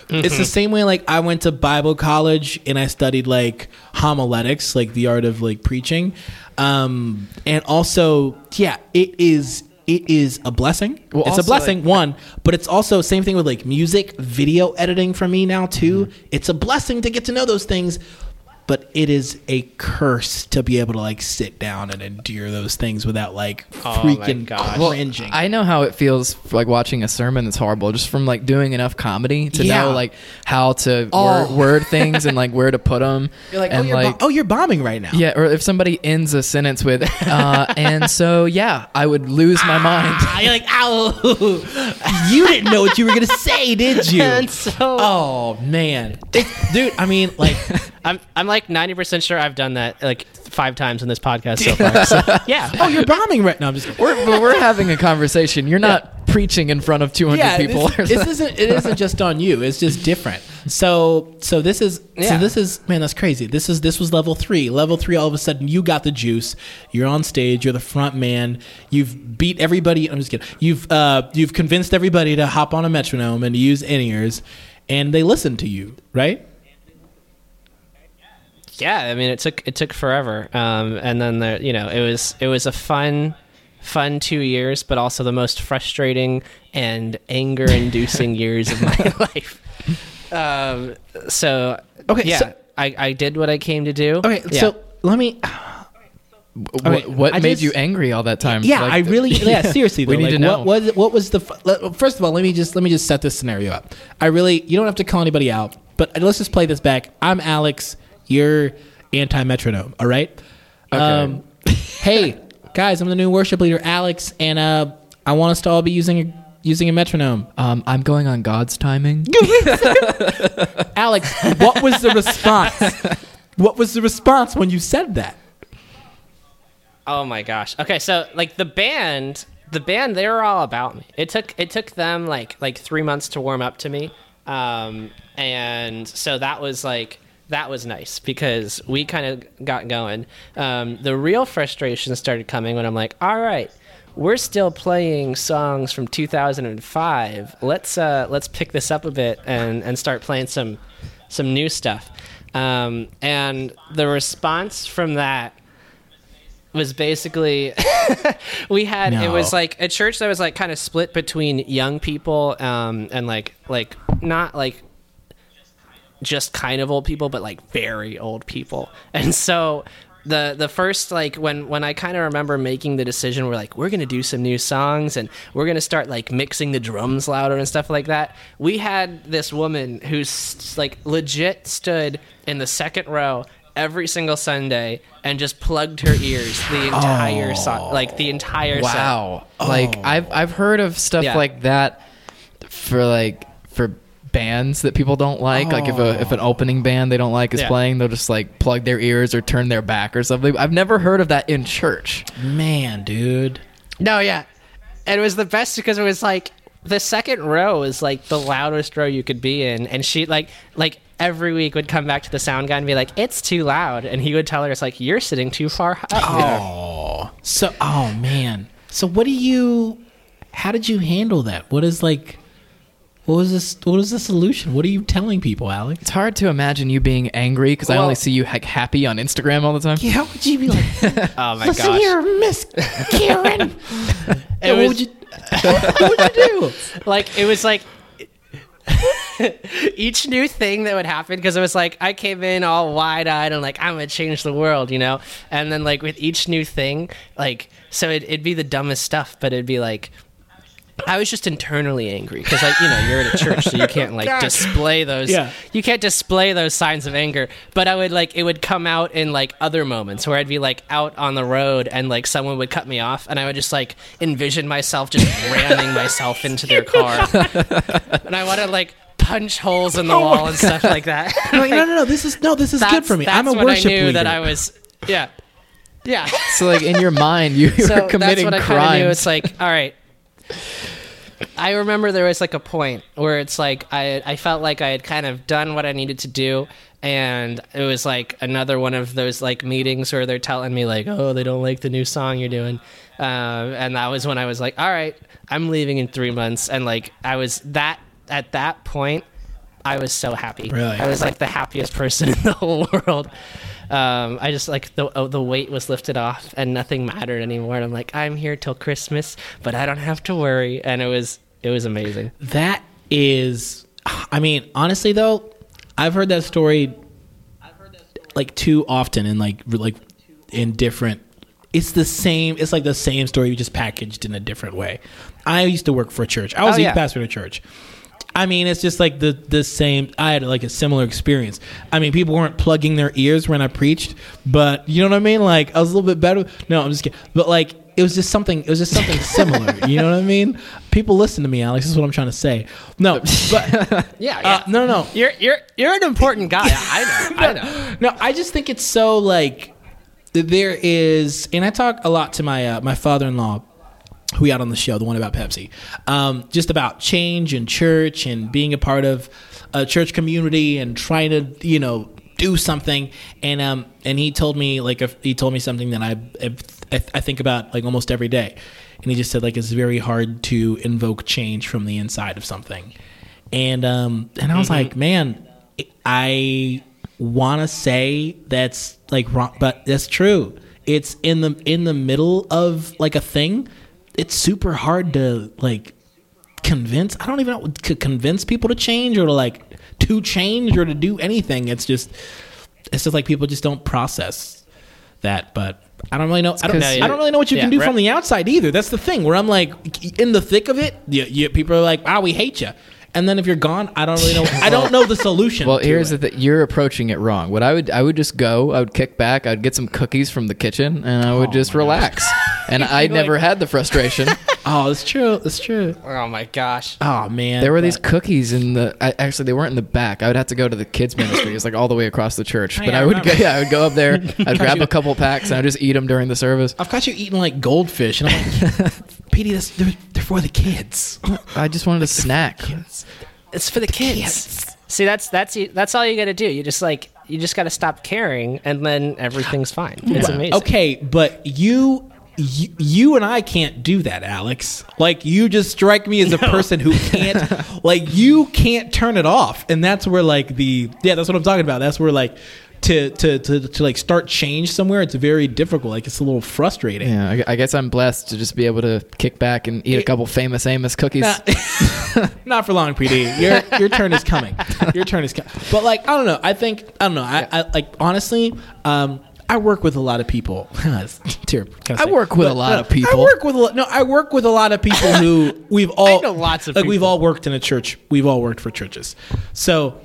It's the same way like I went to Bible college and I studied like homiletics, like the art of like preaching. Um and also, yeah, it is it is a blessing. Well, it's a blessing like- one, but it's also same thing with like music, video editing for me now too. It's a blessing to get to know those things, but it is a curse to be able to like sit down and endure those things without like Oh freaking gosh. cringing. I know how it feels like watching a sermon that's horrible, just from like doing enough comedy to Yeah. know like how to Oh. word, word things and like where to put them. you're like, oh, you're like bo- oh, you're bombing right now. yeah, or if somebody ends a sentence with, uh, and so yeah, I would lose my mind. Ah, you're like, ow! you didn't know what you were gonna say, did you? And so oh man, It- dude. I mean, like, I'm I'm like 90% sure I've done that like 5 times in this podcast so far. So, yeah. oh, you're bombing right now. I'm just. We're but we're having a conversation. You're not preaching in front of 200 yeah, people. This, this isn't. It isn't just on you. It's just different. So, so this is. So this is. Man, that's crazy. This is. This was level three. Level three. All of a sudden, you got the juice. You're on stage. You're the front man. You've beat everybody. I'm just kidding. You've. Uh. You've convinced everybody to hop on a metronome and use in ears, and they listen to you, right? Yeah i mean it took it took forever um, and then there you know it was it was a fun fun two years but also the most frustrating and anger inducing years of my life um, so Okay, yeah so- I, I did what i came to do Okay. Yeah. So let me. what Okay, what I made just- you angry all that time? Yeah, Like, I really. Yeah, seriously. We need like, to know. What was what was the let- first of all? Let me just let me just set this scenario up. I really you don't have to call anybody out, but let's just play this back. I'm Alex. You're anti metronome. All right. Um, hey guys, I'm the new worship leader, Alex, and uh, I want us to all be using a, using a metronome. Um, I'm going on God's timing. Alex, what was the response? what was the response when you said that? Oh my gosh. Okay, so like the band, the band, they were all about me. It took it took them like like three months to warm up to me, um, and so that was like that was nice because we kind of got going. Um, the real frustration started coming when I'm like, all right. We're still playing songs from 2005. Let's uh, let's pick this up a bit and, and start playing some some new stuff. Um, and the response from that was basically we had it was like a church that was like kind of split between young people um and like like not like just kind of old people but like very old people and so the the first like when when I kind of remember making the decision we're like we're gonna do some new songs and we're gonna start like mixing the drums louder and stuff like that we had this woman who's like legit stood in the second row every single Sunday and just plugged her ears the entire oh. song like the entire set. Wow. Like oh. I've I've heard of stuff Yeah. like that for like for bands that people don't like. Like if a if an oh. opening band they don't like is Yeah. playing, they'll just like plug their ears or turn their back or something. I've never heard of that in church. Man, dude. No, yeah. And it was the best because it was like the second row is like the loudest row you could be in and she like like every week would come back to the sound guy and be like it's too loud and he would tell her it's like you're sitting too far up. Oh, so oh man. So what do you? How did you handle that? What is like? What was this? What was the solution? What are you telling people, Alex? It's hard to imagine you being angry because I Well- only see you like happy on Instagram all the time. Yeah, how would you be like? Oh my Listen gosh. here, Miss Karen. It what was- would you? what would you do? like it was like each new thing that would happen because it was like I came in all wide eyed and like I'm gonna change the world, you know. And then like with each new thing, like so it, it'd be the dumbest stuff, but it'd be like. I was just internally angry because, like, you know, you're at a church, so you can't like display those. Yeah. You can't display those signs of anger. But I would like it would come out in like other moments where I'd be like out on the road and like someone would cut me off, and I would just like envision myself just ramming myself into their car, and I want to like punch holes in the oh wall and stuff like that. Like, no, no, no. This is no. This is good for me. That's I'm a when worship I knew leader. that I was. Yeah. Yeah. So like in your mind, you so were that's committing what I kind of crimes. knew. It's like, all right. I remember there was like a point where it's like I I felt like I had kind of done what I needed to do, and it was like another one of those like meetings where they're telling me like, oh, they don't like the new song you're doing, uh, and that was when I was like, all right, I'm leaving in three months, and like I was that at that point. I was so happy. Really? I was like the happiest person in the whole world. Um, I just like the oh, the weight was lifted off and nothing mattered anymore. And I'm like, I'm here till Christmas, but I don't have to worry. And it was it was amazing. That is, I mean, honestly though, I've heard that story like too often and like like in different. It's the same. It's like the same story, just packaged in a different way. I used to work for a church. I was Oh, a youth yeah. pastor at a church. I mean, it's just like the the same. I had like a similar experience. I mean, people weren't plugging their ears when I preached, but you know what I mean. Like I was a little bit better. No, I'm just kidding. But like it was just something. It was just something similar. You know what I mean? People listen to me, Alex. Is what I'm trying to say. No, but Yeah, uh, no, no, no. You're you're you're an important guy. I know. I know. No, I just think it's so like there is, and I talk a lot to my uh, my father in law, who we had on the show, the one about Pepsi, um, just about change in church and being a part of a church community and trying to you know do something. And um and he told me like he told me something that I I, I think about like almost every day, and he just said like it's very hard to invoke change from the inside of something, and um and I was like man, I want to say that's like wrong, but that's true. It's in the in the middle of like a thing. It's super hard to like convince. I don't even know to convince people to change or to like to change or to do anything. It's just it's just like people just don't process that. But I don't really know. I don't. I don't really know what you can do right. from the outside either. That's the thing. Where I'm like in the thick of it. You, you, people are like, "Wow, we hate you." And then if you're gone, I don't really know. I don't know the solution. Well, here's it. the thing: you're approaching it wrong. What I would, I would just go. I would kick back. I'd get some cookies from the kitchen, and I would Oh just relax. And I never had the frustration. Oh, it's true. It's true. Oh my gosh. Oh man, There were these cookies in the. I, actually, they weren't in the back. I would have to go to the kids ministry. It's like all the way across the church. Oh, But yeah, I I would go. Yeah, I would go up there. I'd grab you- a couple packs and I would just eat them during the service. I've got you eating like goldfish, and I'm like, Petey, that's, they're, they're for the kids. I just wanted a snack. It's for the kids. See, that's that's that's all you got to do. You just like you just got to stop caring, and then everything's fine. It's amazing. Okay, but you, you, you and I can't do that, Alex. Like you just strike me as a person who can't, like you can't turn it off, and that's where like the yeah, that's what I'm talking about. That's where like. To, to, to, to like start change somewhere it's very difficult like it's a little frustrating Yeah, I, I guess I'm blessed to just be able to kick back and eat a couple famous Amos cookies. Not, not for long, Petey. Your your turn is coming. Your turn is coming. But like, I don't know. I think I don't know. I, I like honestly. Um, I work with a lot of people. Terrible, I work with a lot of people. I work with a lot. No, I work with a lot of people who we've all know lots of like. We've all worked in a church. We've all worked for churches. So.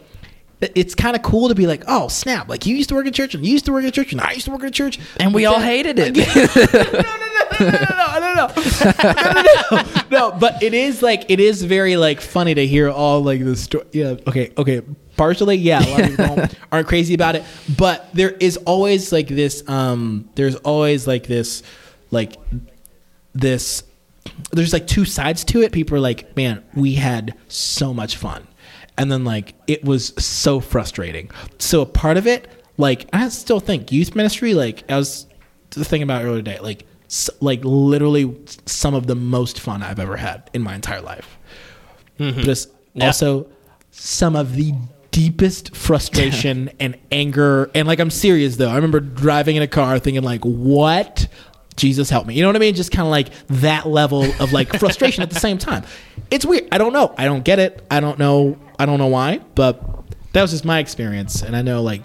It's kind of cool to be like, oh snap! Like you used to work in church, and you used to work in church, and I used to work in church, and we But all hated it. no, no, no, no, no, no, no, no. But it is like it is very like funny to hear all like the story. Yeah, okay, okay. Partially, yeah, a lot of people aren't crazy about it, but there is always like this. Um, there's always like this, like this. There's like two sides to it. People are like, man, we had so much fun, and then like it was so frustrating. So a part of it, like I still think youth ministry, like I was the thing about earlier today, like s- like literally some of the most fun I've ever had in my entire life. But it's Yeah. also some of the deepest frustration and anger. And like I'm serious though. I remember driving in a car thinking like, what? Jesus help me. You know what I mean? Just kind of like that level of like frustration at the same time. It's weird. I don't know. I don't get it. I don't know. I don't know why. But that was just my experience. And I know like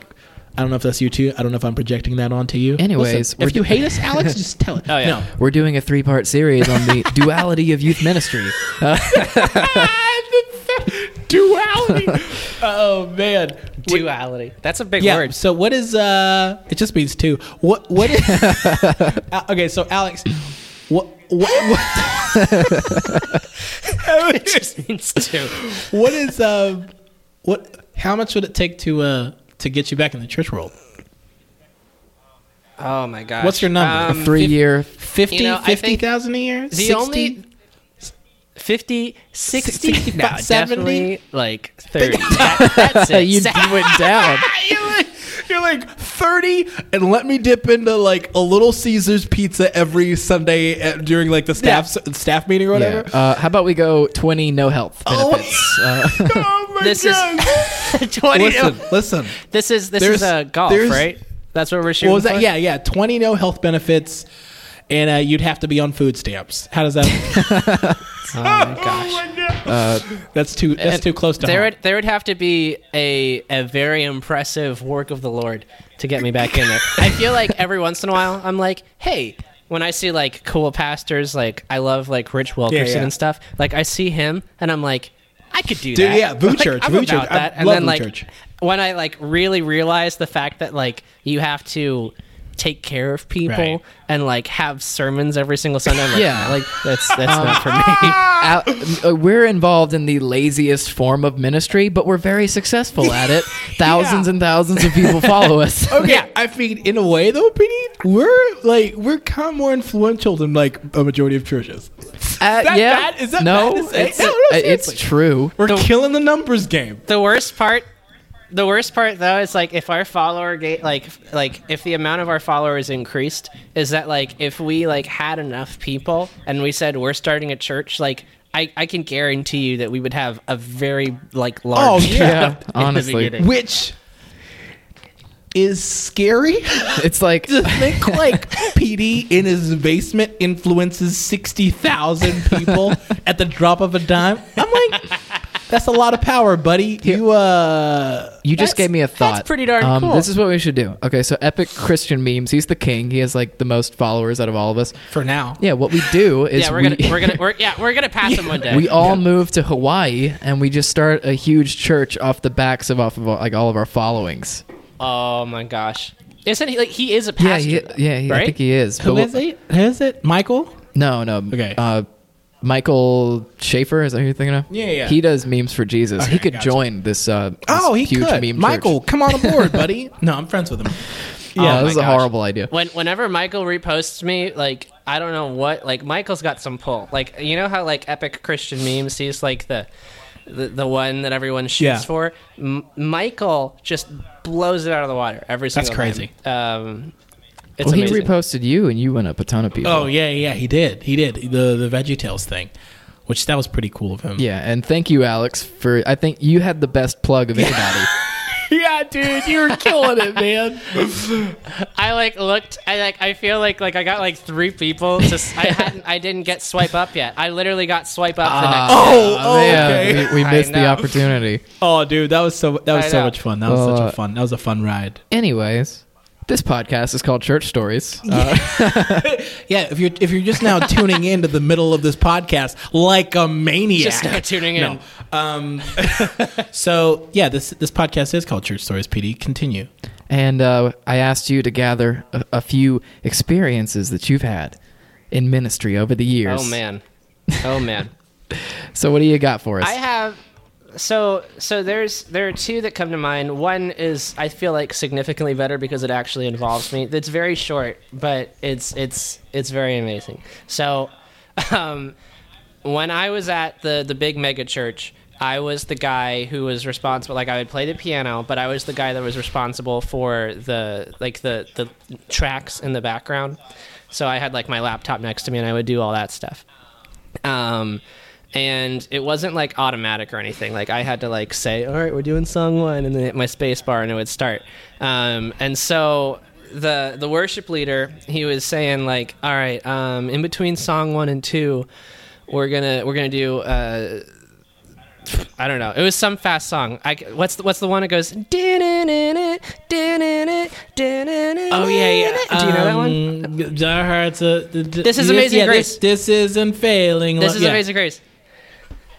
I don't know if that's you too. I don't know if I'm projecting that onto you. Anyways, Listen, if you hate us, Alex, just tell it. Oh, yeah. No. We're doing a three part series on the duality of youth ministry. Uh, Duality. oh man. Duality. That's a big Yeah. word. So what is uh? It just means two. What what is? Uh, okay, so Alex, what what what, it just means two. what is um what? How much would it take to uh to get you back in the church world? Oh my gosh. What's your number? Um, a three year. 50 You know, 50,000 a year? The 60? only 50, 60, 65, no, 70? like 30. That- that's it. You went down. you're like 30 and let me dip into like a little Caesar's pizza every Sunday at, during like the staff staff meeting or Yeah. whatever. Uh, how about we go 20 no health Oh. benefits? Uh, oh my This is God. 20. listen, listen. This is this is a golf, right? That's what we're shooting. What was that? Yeah, yeah. 20 no health benefits and uh, you'd have to be on food stamps. How does that? Oh my gosh. that's too that's too close to there home. would there would have to be a a very impressive work of the Lord to get me back in there. I feel like every once in a while I'm like, hey, when I see like cool pastors, like I love like Rich Wilkerson yeah. and stuff. Like I see him and I'm like, I could do Dude, that. yeah, VOUS Like, Church, I'm VOUS about Church. I that. and love then VOUS like Church. when I like really realize the fact that like you have to take care of people Right. and like have sermons every single Sunday. I'm like, Yeah. like that's that's not for me. Al- uh, we're involved in the laziest form of ministry, but we're very successful at it. Thousands and thousands of people follow us. Okay, I mean, in a way though, Petey, we're like we're kind of more influential than like a majority of churches. Uh, that yeah, bad? Is that no, bad to say? it's, No, no, uh, it's true. We're killing the numbers game. the worst part the worst part though is like if our follower gate like like if the amount of our followers increased is that like if we like had enough people and we said we're starting a church like I, I can guarantee you that we would have a very like oh, large Oh, yeah. crowd honestly. Which is scary It's like to think like Petey in his basement influences sixty thousand people at the drop of a dime. I'm like, that's a lot of power, buddy. You uh, You just That's- gave me a thought. pretty darn um, cool. This is what we should do. Okay, so Epic Christian Memes. He's the king. He has like the most followers out of all of us. for now. Yeah, what we do is yeah we're gonna we're gonna we're, yeah we're gonna pass them one day we all move to Hawaii and we just start a huge church off the backs of off of like all of our followings. oh my gosh Isn't he like he is a Yeah, pastor? he, though, yeah, he, I right? think he is. Who But- is it? Who is it? Michael? No, no. Okay. Uh, Michael Schaefer, is that who you're thinking of? Yeah, yeah. He does memes for Jesus. he could gotcha. join this. Uh, this Oh, he huge could. meme Michael, church. come on aboard, buddy. no, I'm friends with him. Yeah, Oh this is my a gosh. horrible idea. When whenever Michael reposts me, like I don't know what, like Michael's got some pull. Like you know how like epic Christian memes, he's like the the, the one that everyone shoots Yeah. for. M- Michael just blows it out of the water every single. Time. That's crazy. time. Um, it's well, he amazing. reposted you, and you went up a ton of people. Oh yeah, yeah, he did. He did the the Veggie Tales thing, which that was pretty cool of him. Yeah, and thank you, Alex, for. I think you had the best plug of anybody. yeah, dude, you were killing it, man. I like looked. I like. I feel like like I got like three people. To, I hadn't. I didn't get swipe up yet. I literally got swipe up the next. Oh, Oh, man, okay. we, we missed the opportunity. Oh, dude, that was so that was I so know. much fun. That was such Uh, a fun. That was a fun ride. Anyways, this podcast is called Church Stories. Uh, Yeah, if you're if you're just now tuning into the middle of this podcast like a maniac, Just now tuning in. No. Um, so yeah, this this podcast is called Church Stories. Petey, continue. and uh, I asked you to gather a, a few experiences that you've had in ministry over the years. Oh man. Oh man. So what do you got for us? I have so so there's there are two that come to mind. One is I feel like significantly better because it actually involves me. It's very short, but it's it's it's very amazing. So um when I was at the the big mega church, I was the guy who was responsible like I would play the piano, but I was the guy that was responsible for the like the the tracks in the background. So I had like my laptop next to me and I would do all that stuff. Um and it wasn't like automatic or anything. Like I had to like say, "All right, we're doing song one," and then hit my space bar and it would start. Um, and so the the worship leader he was saying like, "All right, um, in between song one and two, we're gonna we're gonna do." Uh, I don't know. It was some fast song. I, what's the, what's the one that goes? Oh yeah, yeah. Do you know that one? one? Our hearts. Th- This is Amazing yeah, Grace. This, this isn't failing. This is yeah. Amazing Grace.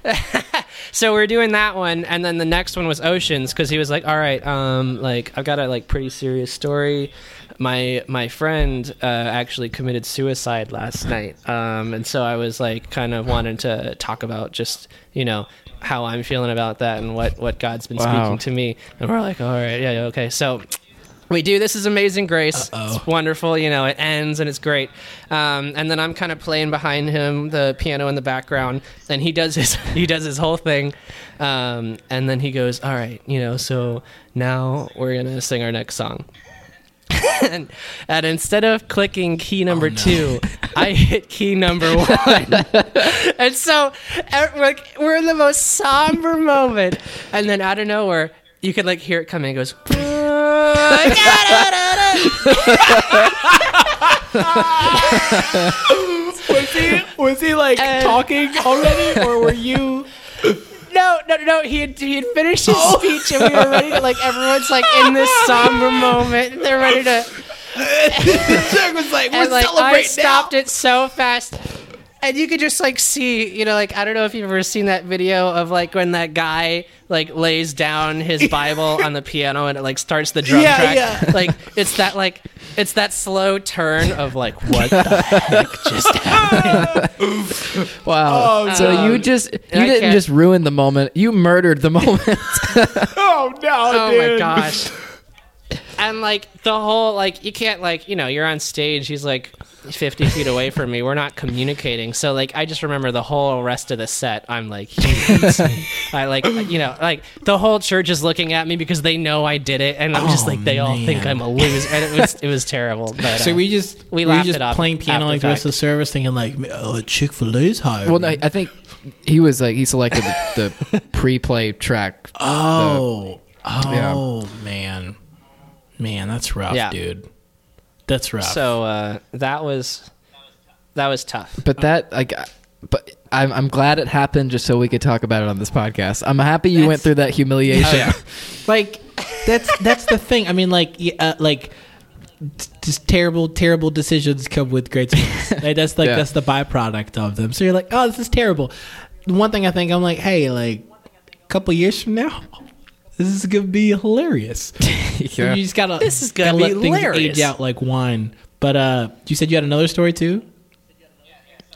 so we're doing that one, and then the next one was Oceans because he was like, "All right, um, like I've got a like pretty serious story. My my friend uh, actually committed suicide last night, um, and so I was like, kind of wanting to talk about just you know how I'm feeling about that and what what God's been Wow. speaking to me. And we're like, all right, yeah, okay, so. We do. This is Amazing Grace. It's wonderful. You know, it ends and it's great. Um, and then I'm kind of playing behind him, the piano in the background, and he does his he does his whole thing. Um, and then he goes, "All right, you know, so now we're gonna sing our next song." and, and instead of clicking key number two, I hit key number one. and so eh, like we're in the most somber moment, and then out of nowhere, you could like hear it coming. It goes. Was he was he like Uh, talking already, or were you? No, no, no. He had, he had finished his speech, and we were ready to like everyone's like in this somber moment. They're ready to, Doug was like, "We're and like I stopped now." it so fast, and you could just like see, you know, like I don't know if you've ever seen that video of like when that guy like lays down his Bible on the piano and it like starts the drum Yeah, track. yeah. Like it's that like it's that slow turn of like what the heck just happened. wow. Oh, so no. you just you I didn't can't- just ruin the moment. You murdered the moment. Oh no, Oh dude. my gosh. And like the whole like you can't like you know you're on stage he's like 50 feet away from me we're not communicating so like I just remember the whole rest of the set I'm like he hates me. I like you know like the whole church is looking at me because they know I did it and I'm just Oh, like they all think. I'm a loser and it was it was terrible but So uh, we just we were laughed just it off playing piano like the rest of the service, thinking like, "Oh, Chick Fil A's high." well, no, I think he was like he selected the, the pre-play track. Oh, oh Yeah. man, man, that's rough, Yeah. dude. That's rough. so uh, that was that was tough But that like, but I'm I'm glad it happened just so we could talk about it on this podcast. I'm happy you went through that humiliation. Oh, yeah. like that's that's the thing. I mean, like, uh, like just terrible, terrible decisions come with great success. Like, that's like Yeah. that's the byproduct of them. So you're like, oh, this is terrible. One thing I think I'm like, hey, like a couple years from now, this is gonna be hilarious. Yeah. You just gotta This is gonna gotta be let things hilarious. age out like wine. But uh, you said you had another story too.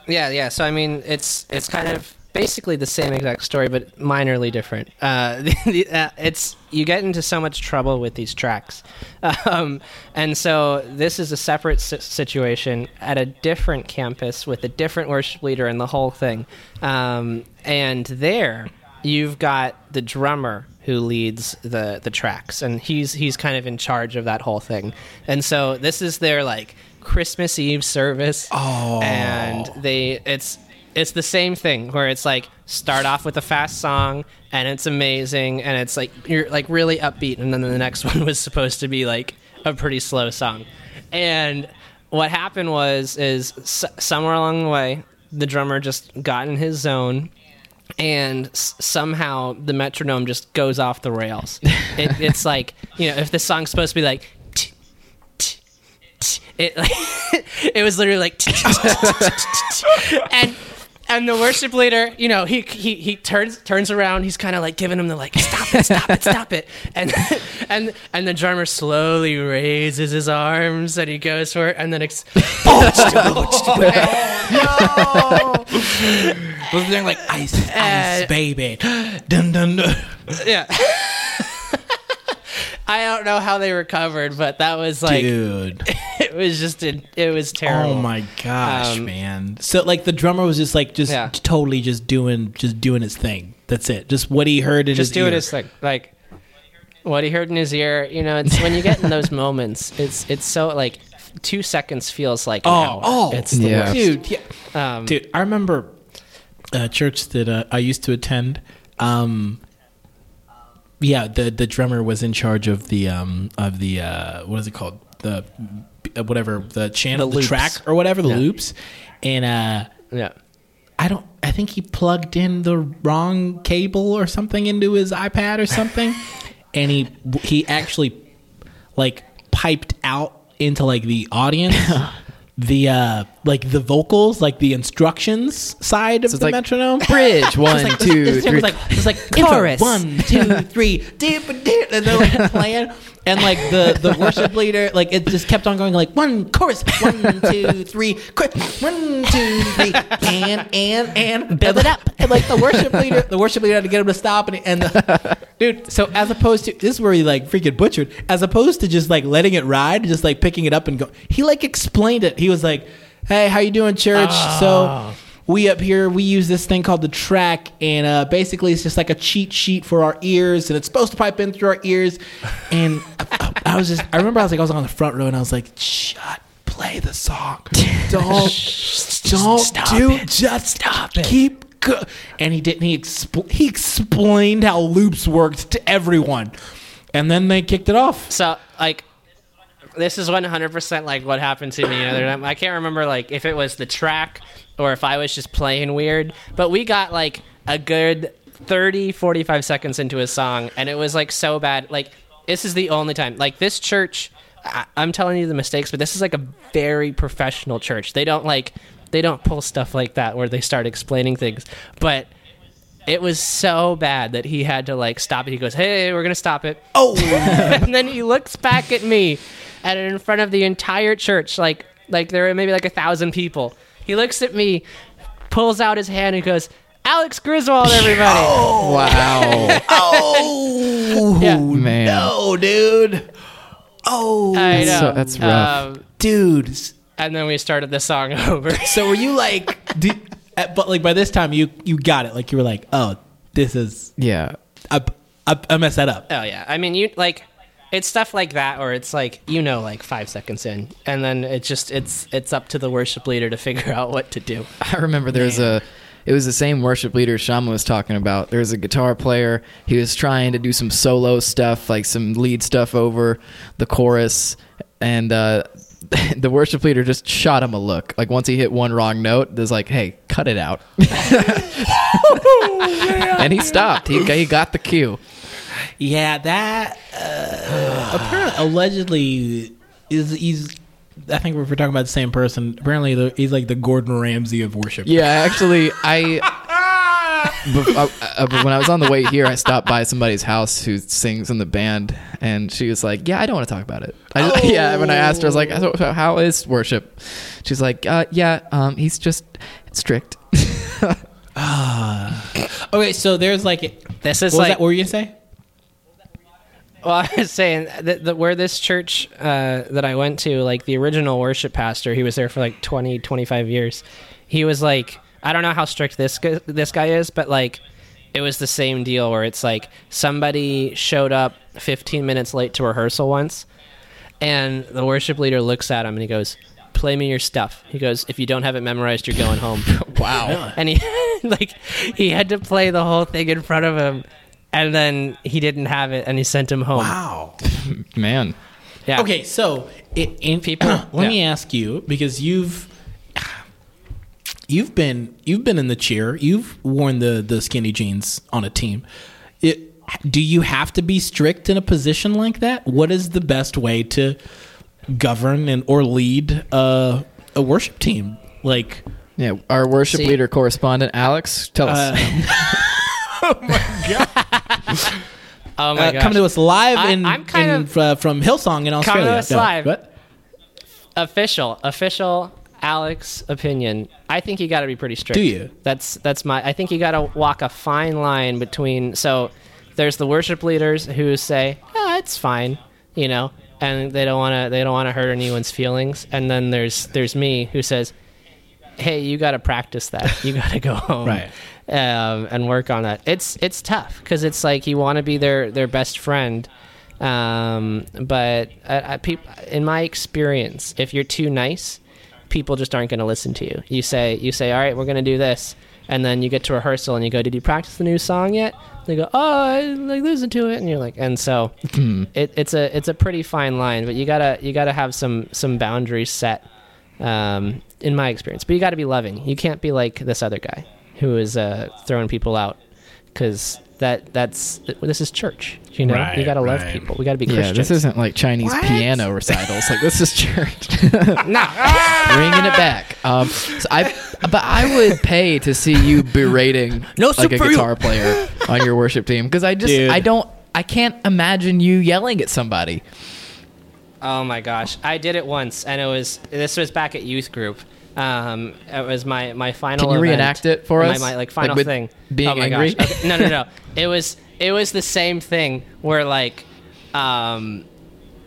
Yeah, yeah. So I mean, it's it's kind of basically the same exact story, but minorly different. Uh, the, the, uh, it's you get into so much trouble with these tracks, um, and so this is a separate si- situation at a different campus with a different worship leader and the whole thing. Um, and there, you've got the drummer who leads the the tracks, and he's he's kind of in charge of that whole thing. And so this is their like Christmas Eve service. Oh. and they it's it's the same thing where it's like start off with a fast song and it's amazing and it's like you're like really upbeat and then the next one was supposed to be like a pretty slow song and what happened was is s- somewhere along the way the drummer just got in his zone and s- somehow the metronome just goes off the rails it, it's like you know if the song's supposed to be like t- t- t- it like it was literally like and and the worship leader, you know, he he he turns turns around. He's kind of like giving him the like, stop it, stop it, stop it. And and and the drummer slowly raises his arms and he goes for it, and then ex- Was there like ice, Uh, ice, baby? dun dun dun. yeah. I don't know how they recovered, but that was like Dude. it was just a, it was terrible. Oh my gosh, Um, man! So like the drummer was just like just Yeah. totally just doing just doing his thing. That's it. Just what he heard in just his do ear. it as like like what he heard in his ear. You know, it's when you get in those moments. It's it's so like two seconds feels like an Oh, hour. oh, it's the Yeah. worst. dude. Yeah. Um, Dude, I remember a church that uh, I used to attend. Um, yeah, the the drummer was in charge of the um of the uh what is it called the uh, whatever the channel The the, track or whatever the Yeah. loops, and uh yeah. I don't I think he plugged in the wrong cable or something into his iPad or something, and he he actually like piped out into like the audience. The uh like the vocals, like the instructions side of So the like metronome. Bridge one, like, two, it's, three. It's like it's like Chorus. one, two, three, and they're like playing, and like the the worship leader, like it just kept on going, like one chorus, one, two, three, quick, one, two, three, and and and build it up, and like the worship leader, the worship leader had to get him to stop, and and the, dude, so as opposed to this is where he like freaking butchered, as opposed to just like letting it ride, just like picking it up and go, he like explained it. He was like, "Hey, how you doing, church?" So we up here we use this thing called the track and uh, basically it's just like a cheat sheet for our ears and it's supposed to pipe in through our ears. And I, I was just i remember i was like i was on the front row and i was like shut play the song. Don't don't stop do just stop it. keep go-. and he didn't he, expl- he explained how loops worked to everyone. And then they kicked it off. So like this is 100% like what happened to me the other time. I can't remember like if it was the track or if I was just playing weird, but we got like a good 30 45 seconds into a song and it was like so bad. Like this is the only time. Like this church I- I'm telling you the mistakes, but this is like a very professional church. They don't like they don't pull stuff like that where they start explaining things. But it was so bad that he had to like stop it. He goes, "Hey, we're gonna stop it." oh and then he looks back at me and in front of the entire church like like there were maybe like a thousand people he looks at me pulls out his hand and goes alex griswold everybody wow. oh Yeah. Man. no dude oh I That's know. so- that's rough. Um, dude and then we started the song over So were you like, did, uh, but like by this time you you got it. Like you were like, oh, this is Yeah. I I, I messed that up. oh yeah i mean you like it's stuff like that or it's like you know like five seconds in and then it's just it's it's up to the worship leader to figure out what to do I remember there's a it was the same worship leader Shama was talking about. There was a guitar player. He was trying to do some solo stuff, like some lead stuff over the chorus, and uh, the worship leader just shot him a look. Like once he hit one wrong note, there's like, "Hey, cut it out," and he stopped. He he got the cue. Yeah, that uh, apparently allegedly is he's. I think we're talking about the same person. Apparently, the, he's like the Gordon Ramsay of worship. Yeah, actually, I Bef- uh, uh, but when I was on the way here, I stopped by somebody's house who sings in the band, and she was like, "Yeah, I don't want to talk about it." I just- yeah, when I asked her, I was like, "So- so "How is worship?" She's like, uh, "Yeah, um, he's just strict." Okay, so there's like This what is was like that? What were you gonna say? Well, I was saying that, that where this church uh, that I went to, like the original worship pastor, he was there for like 20, 25 years. He was like, I don't know how strict this guy, this guy is, but like, it was the same deal where it's like somebody showed up 15 minutes late to rehearsal once, and the worship leader looks at him and he goes, "Play me your stuff." He goes, "If you don't have it memorized, you're going home." wow. and he like he had to play the whole thing in front of him and then he didn't have it and he sent him home Wow. Man. yeah Okay, so it, in People- let yeah. me ask you because you've you've been you've been in the chair. You've worn the the skinny jeans on a team. It, do you have to be strict in a position like that? What is the best way to govern and or lead a, a worship team? Like, Yeah, our worship See- leader correspondent Alex, tell us. Uh, oh my uh, coming to us live I- in, I'm kind in, of- uh, from Hillsong in Australia. Coming to us No, live. What? official official alex opinion i think you got to be pretty strict Do you? that's that's my i think you got to walk a fine line between so there's the worship leaders who say oh, it's fine you know and they don't want to they don't want to hurt anyone's feelings and then there's there's me who says hey you got to practice that you got to go home Right. Um, and work on that. It's it's tough because it's like you want to be their their best friend um, but I, I, peop, in my experience if you're too nice people just aren't going to listen to you. You say you say all right we're going to do this and then you get to rehearsal and you go did you practice the new song yet? They go oh i like listen to it and you're like and so it, it's a it's a pretty fine line but you gotta you gotta have some some boundaries set um, in my experience. But you gotta be loving. You can't be like this other guy who is uh, throwing people out because that that's this is church you know you Right, gotta love people we gotta be Christian. yeah, christians this isn't like Chinese piano recitals. Like this is church. no, Bringing it back. Um, so I, but I would pay to see you berating No, like a super- guitar player on your worship team because I just Dude. I don't I can't imagine you yelling at somebody. Oh my gosh, I did it once, and it was this was back at youth group. Um, it was my my final. Can you event. reenact it for us? My like Like final with thing. being oh my angry? Gosh. Okay, No, no, no. it was it was the same thing where like, um,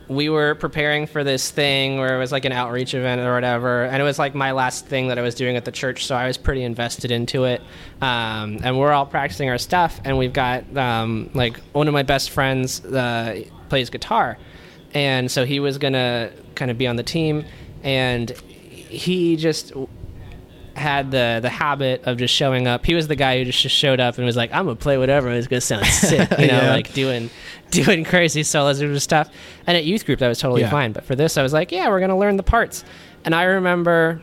we were preparing for this thing where it was like an outreach event or whatever, and it was like my last thing that I was doing at the church, so I was pretty invested into it. Um, and we're all practicing our stuff, and we've got um, like one of my best friends uh, plays guitar, and so he was gonna kind of be on the team, and he just had the the habit of just showing up. He was the guy who just, just showed up and was like, "I'm gonna play whatever. It's gonna sound sick," you know, Yeah. like doing doing crazy solos and stuff. And at youth group, that was totally Yeah. fine. But for this, I was like, "Yeah, we're gonna learn the parts." And I remember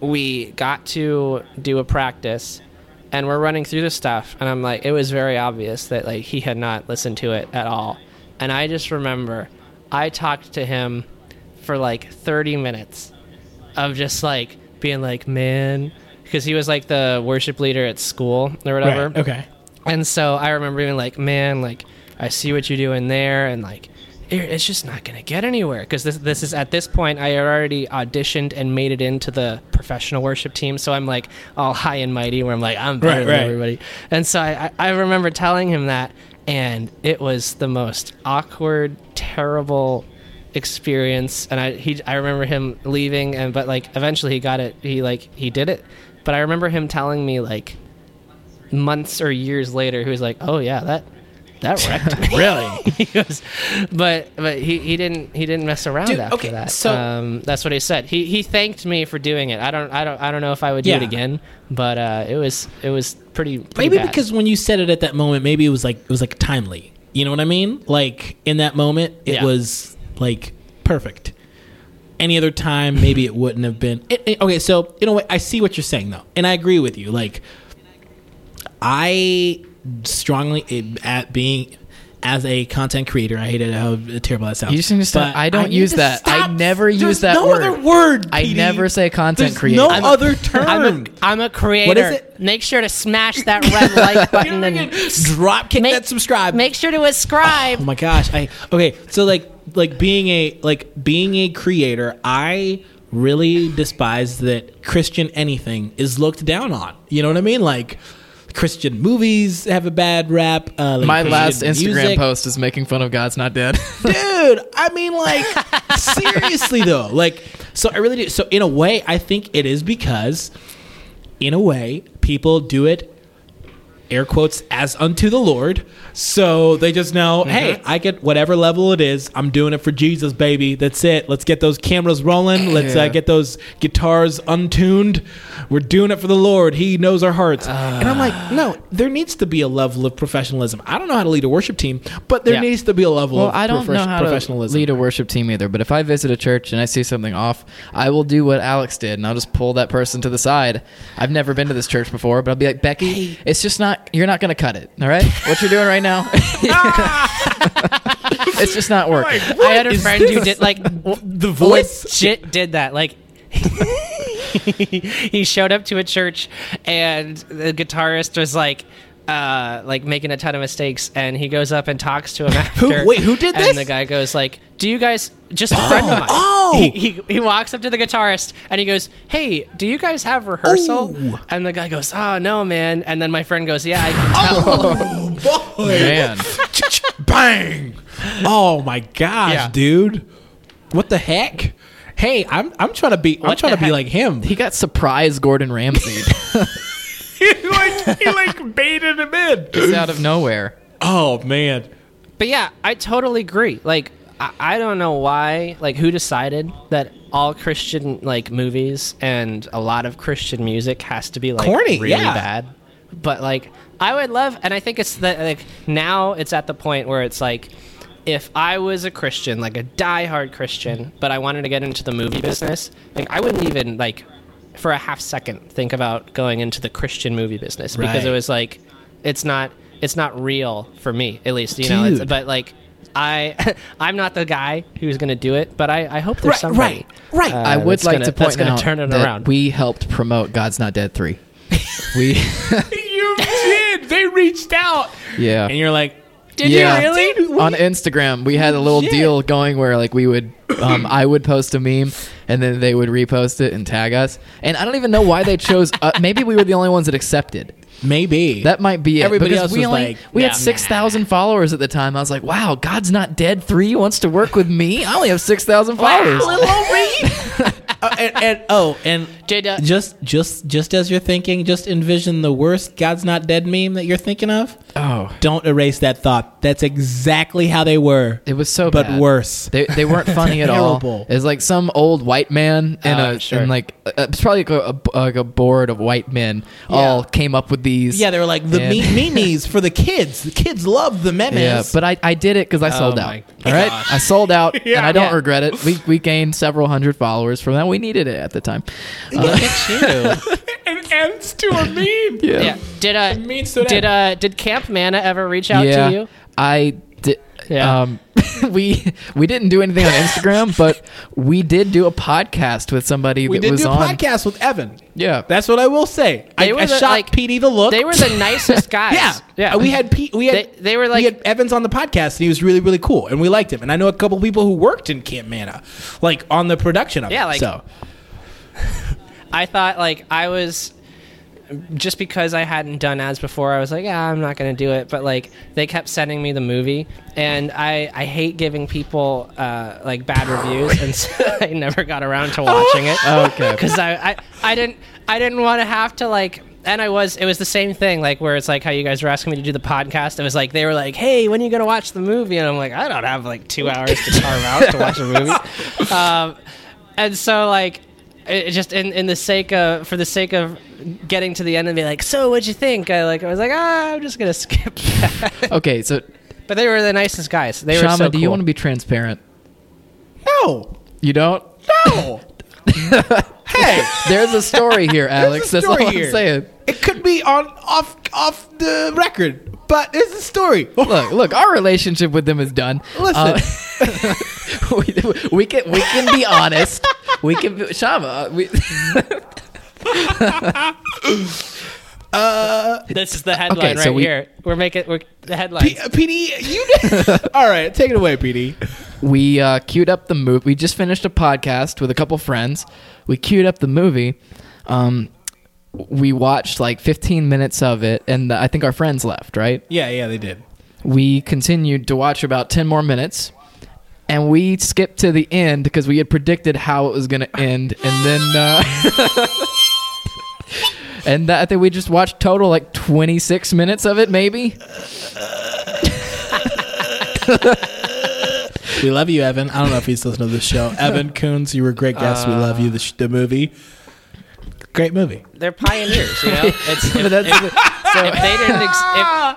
we got to do a practice and we're running through the stuff and i'm like it was very obvious that like he had not listened to it at all and i just remember i talked to him for like 30 minutes of just like being like man because he was like the worship leader at school or whatever Right, okay. and so I remember being like, man, like I see what you're doing there, and like it's just not gonna get anywhere because this this is at this point I had already auditioned and made it into the professional worship team, so I'm like all high and mighty where I'm like I'm better Right, than right. everybody, and so I, I I remember telling him that, and it was the most awkward, terrible experience and I he I remember him leaving and but like eventually he got it he like he did it but I remember him telling me like months or years later he was like oh yeah that that wrecked me Really? he goes but but he, he didn't he didn't mess around Dude, after okay, that so- um that's what he said he he thanked me for doing it I don't I don't I don't know if I would do it again but uh it was it was pretty, pretty Maybe bad. because when you said it at that moment, maybe it was like it was like timely. You know what I mean? Like in that moment, it Yeah. was like perfect. Any other time, maybe it wouldn't have been. It, it- okay, so you know what? I see what you're saying though, and I agree with you. Like, I strongly at being as a content creator, I hate it how terrible that sounds. You just need to stop. I don't need use that. I never use There's that no word. other word. I Petey. never say content There's creator. No I'm a- other term. I'm a, I'm a creator. What is it? Make sure to smash that red like button and drop kick make- that subscribe. make sure to ascribe. Oh my gosh! I okay. So like like being a like being a creator, I really despise that Christian anything is looked down on. You know what I mean? Like Christian movies have a bad rap. Uh, like My Christian last Instagram music. post is making fun of God's not dead. dude. I mean, like seriously though. Like so, I really do. So in a way, I think it is because, in a way, people do it. Air quotes as unto the Lord, so they just know, hey, I get whatever level it is. I'm doing it for Jesus, baby. That's it. Let's get those cameras rolling. Let's Yeah. uh, get those guitars untuned. We're doing it for the Lord. He knows our hearts. and I'm like, no, there needs to be a level of professionalism. I don't know how to lead a worship team, but there Yeah. needs to be a level well, of I don't profe- know how to professionalism. lead a worship team either. But if I visit a church and I see something off, I will do what Alex did, and I'll just pull that person to the side. I've never been to this church before, but I'll be like, Becky, it's just not. You're not going to cut it. All right, what you're doing right now, it's just not working. I had a friend who did like the voice. legit did that. Like he showed up to a church and the guitarist was like uh, like making a ton of mistakes and he goes up and talks to him after. wait, who did and this? the guy goes like, "Do you guys just a friend of oh. mine?" oh. He, he, he walks up to the guitarist and he goes, "Hey, do you guys have rehearsal?" Ooh. And the guy goes, "Oh no, man." And then my friend goes, "Yeah, I can tell." Oh boy! Man, Bang! Oh my gosh, Yeah. dude! What the heck? Hey, I'm I'm trying to be I'm What trying the to be like him. he got surprised Gordon Ramsay he like he like baited him in. just out of nowhere. Oh man. But yeah, I totally agree. Like, I, I don't know why, like, who decided that all Christian like movies and a lot of Christian music has to be like Corny, really yeah. bad. But like, I would love, and I think it's that like now it's at the point where it's like. If I was a Christian, like a diehard Christian, but I wanted to get into the movie business, like I wouldn't even like for a half second think about going into the Christian movie business because it was like it's not it's not real for me at least you know it's, but like I I'm not the guy who's going to do it but I, I hope there's Right, somebody right, right. uh, I would that's like gonna- to point gonna out turn it that around we helped promote God's Not Dead three. we, You did. They reached out, yeah, and you're like, did Yeah. you really Dude, on Instagram we had a little shit. deal going where like we would um, I would post a meme and then they would repost it and tag us and I don't even know why they chose uh, maybe we were the only ones that accepted maybe. That might be it Everybody because else we was only like, we had 6,000 followers at the time. I was like wow God's not dead. 3 wants to work with me? I only have 6,000 followers Uh, and, and oh, and uh, just just just as you're thinking, just envision the worst "God's not dead" meme that you're thinking of. oh Don't erase that thought. That's exactly how they were, it was so but bad. worse. They, they weren't funny at all. Terrible. It's like some old white man and Oh, a sure. and like uh, it's probably like a, a, like a board of white men all came up with these. Yeah, they were like the And- me- memes for the kids. The kids love the memes. Yeah, but I, I did it because I sold out. my All right. I sold out, and I don't regret it. We we gained several hundred followers from that. We needed it at the time. Uh, look at you it ends to a meme. yeah, yeah did uh means did uh did Camp Manna ever reach out yeah. to you I did. Yeah. Um, we we didn't do anything on Instagram, but we did do a podcast with somebody We that did was do a on. podcast with Evan. Yeah, That's what I will say. I, They were I the- shot like, Petey the look. they were the nicest guys Yeah, yeah We had Pete. We had They- they were we like- had Evans on the podcast, and he was really really cool, and we liked him. And I know a couple people who worked in Camp Manna, like on the production of Yeah, it. like- so I thought like I was just because I hadn't done ads before, I was like, yeah, I'm not gonna do it. But like they kept sending me the movie, and I I hate giving people uh, like bad reviews, and so I never got around to watching it. Okay. because I, I I didn't I didn't want to have to like. And I was, it was the same thing, like where it's like how you guys were asking me to do the podcast. It was like, they were like, hey, when are you going to watch the movie? And I'm like, I don't have like two hours to carve out to watch a movie. Um, and so like it it just in, in the sake of for the sake of getting to the end and be like so what'd you think i like i was like ah i'm just gonna skip that Okay, so but they were the nicest guys they were Shama, so do you want to be transparent? no, You don't? no. hey, There's a story here, Alex. That's a story all here. I'm saying. It could be on off off the record. But it's a story. Look, look, our relationship with them is done. Listen. Uh, we, we can we can be honest. We can be, Shama. We, This is the headline so right we- here. We're making we're the headline. P- Petey, you. All right, take it away, Petey. We uh, queued up the movie. We just finished a podcast with a couple friends. We queued up the movie. Um, we watched like 15 minutes of it, and I think our friends left. Right? Yeah, yeah, they did. We continued to watch about 10 more minutes, and we skipped to the end because we had predicted how it was going to end, and then. Uh, And that, I think we just watched total like 26 minutes of it, maybe. We love you, Evan. I don't know if he's listening to this show. Evan Coons, you were a great guest. we love you. Uh, the, sh- the movie, great movie. They're pioneers, you know. It's, if, But that's if- so if they didn't, ex- if,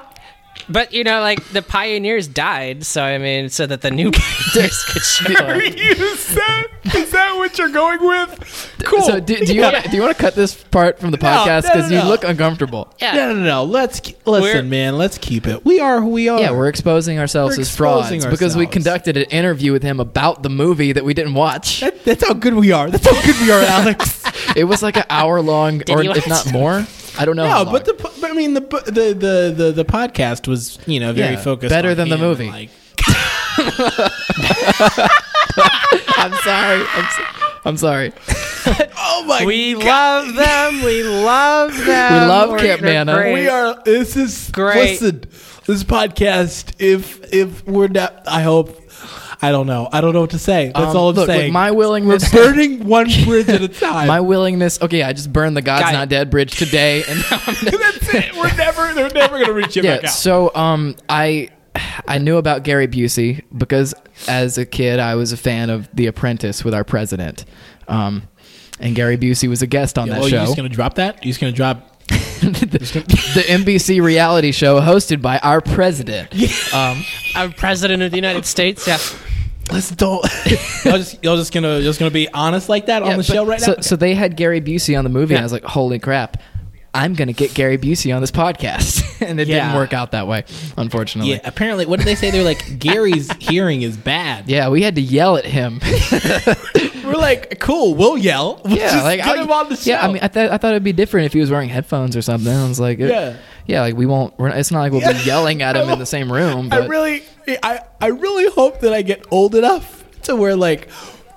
but you know, like the pioneers died, so I mean, so that the new pioneers could show up. Is that, is that what you're going with? Cool. So do, do you Yeah. want do you want to cut this part from the podcast no, no, because you look uncomfortable? Yeah. No, no, no. Let's listen, We're- man. Let's keep it. We are who we are. Yeah, we're exposing ourselves We're as frauds exposing because we conducted an interview with him about the movie that we didn't watch. That, that's how good we are. That's how good we are, Alex. It was like an hour long, or if not more. I don't know. how no, long. but the but I mean the the the the, the podcast was you know very Yeah, focused. better on than the movie. Like, I'm sorry. I'm, so, I'm sorry. oh my, god We love them. We love them. We love We're- Camp they're Manna. great. we are. This is Great. Listen, this podcast. If if we're not, I hope. I don't know. I don't know what to say. That's Um, all I'm look, with saying. my willingness, burning one bridge at a time. my willingness. Okay, I just burned the God's Guy- Not Dead bridge today, and now I'm That's it. We're never. They're never gonna reach it back yeah. out. So um, I I knew about Gary Busey because as a kid I was a fan of The Apprentice with our president, um, and Gary Busey was a guest on oh, that you show. just gonna drop that? You just gonna drop? the NBC reality show hosted by our president. Um, Our president of the United States. Yeah. Let's don't. y'all just y'all just gonna just gonna be honest like that yeah, on the but- show right so, now. So they had Gary Busey on the movie, and I was like, "Holy crap!" I'm gonna get Gary Busey on this podcast, and it didn't work out that way, unfortunately. yeah. Apparently, what did they say? They're like Gary's hearing is bad. Yeah, we had to yell at him. We're like, cool. We'll yell. We'll yeah, just like get I- him on the show. Yeah, I mean, I thought I thought it'd be different if he was wearing headphones or something. I was like, it- Yeah. yeah, like we won't. We're, it's not like we'll Yeah. be yelling at him in the same room. I But really, I, I really hope that I get old enough to where like,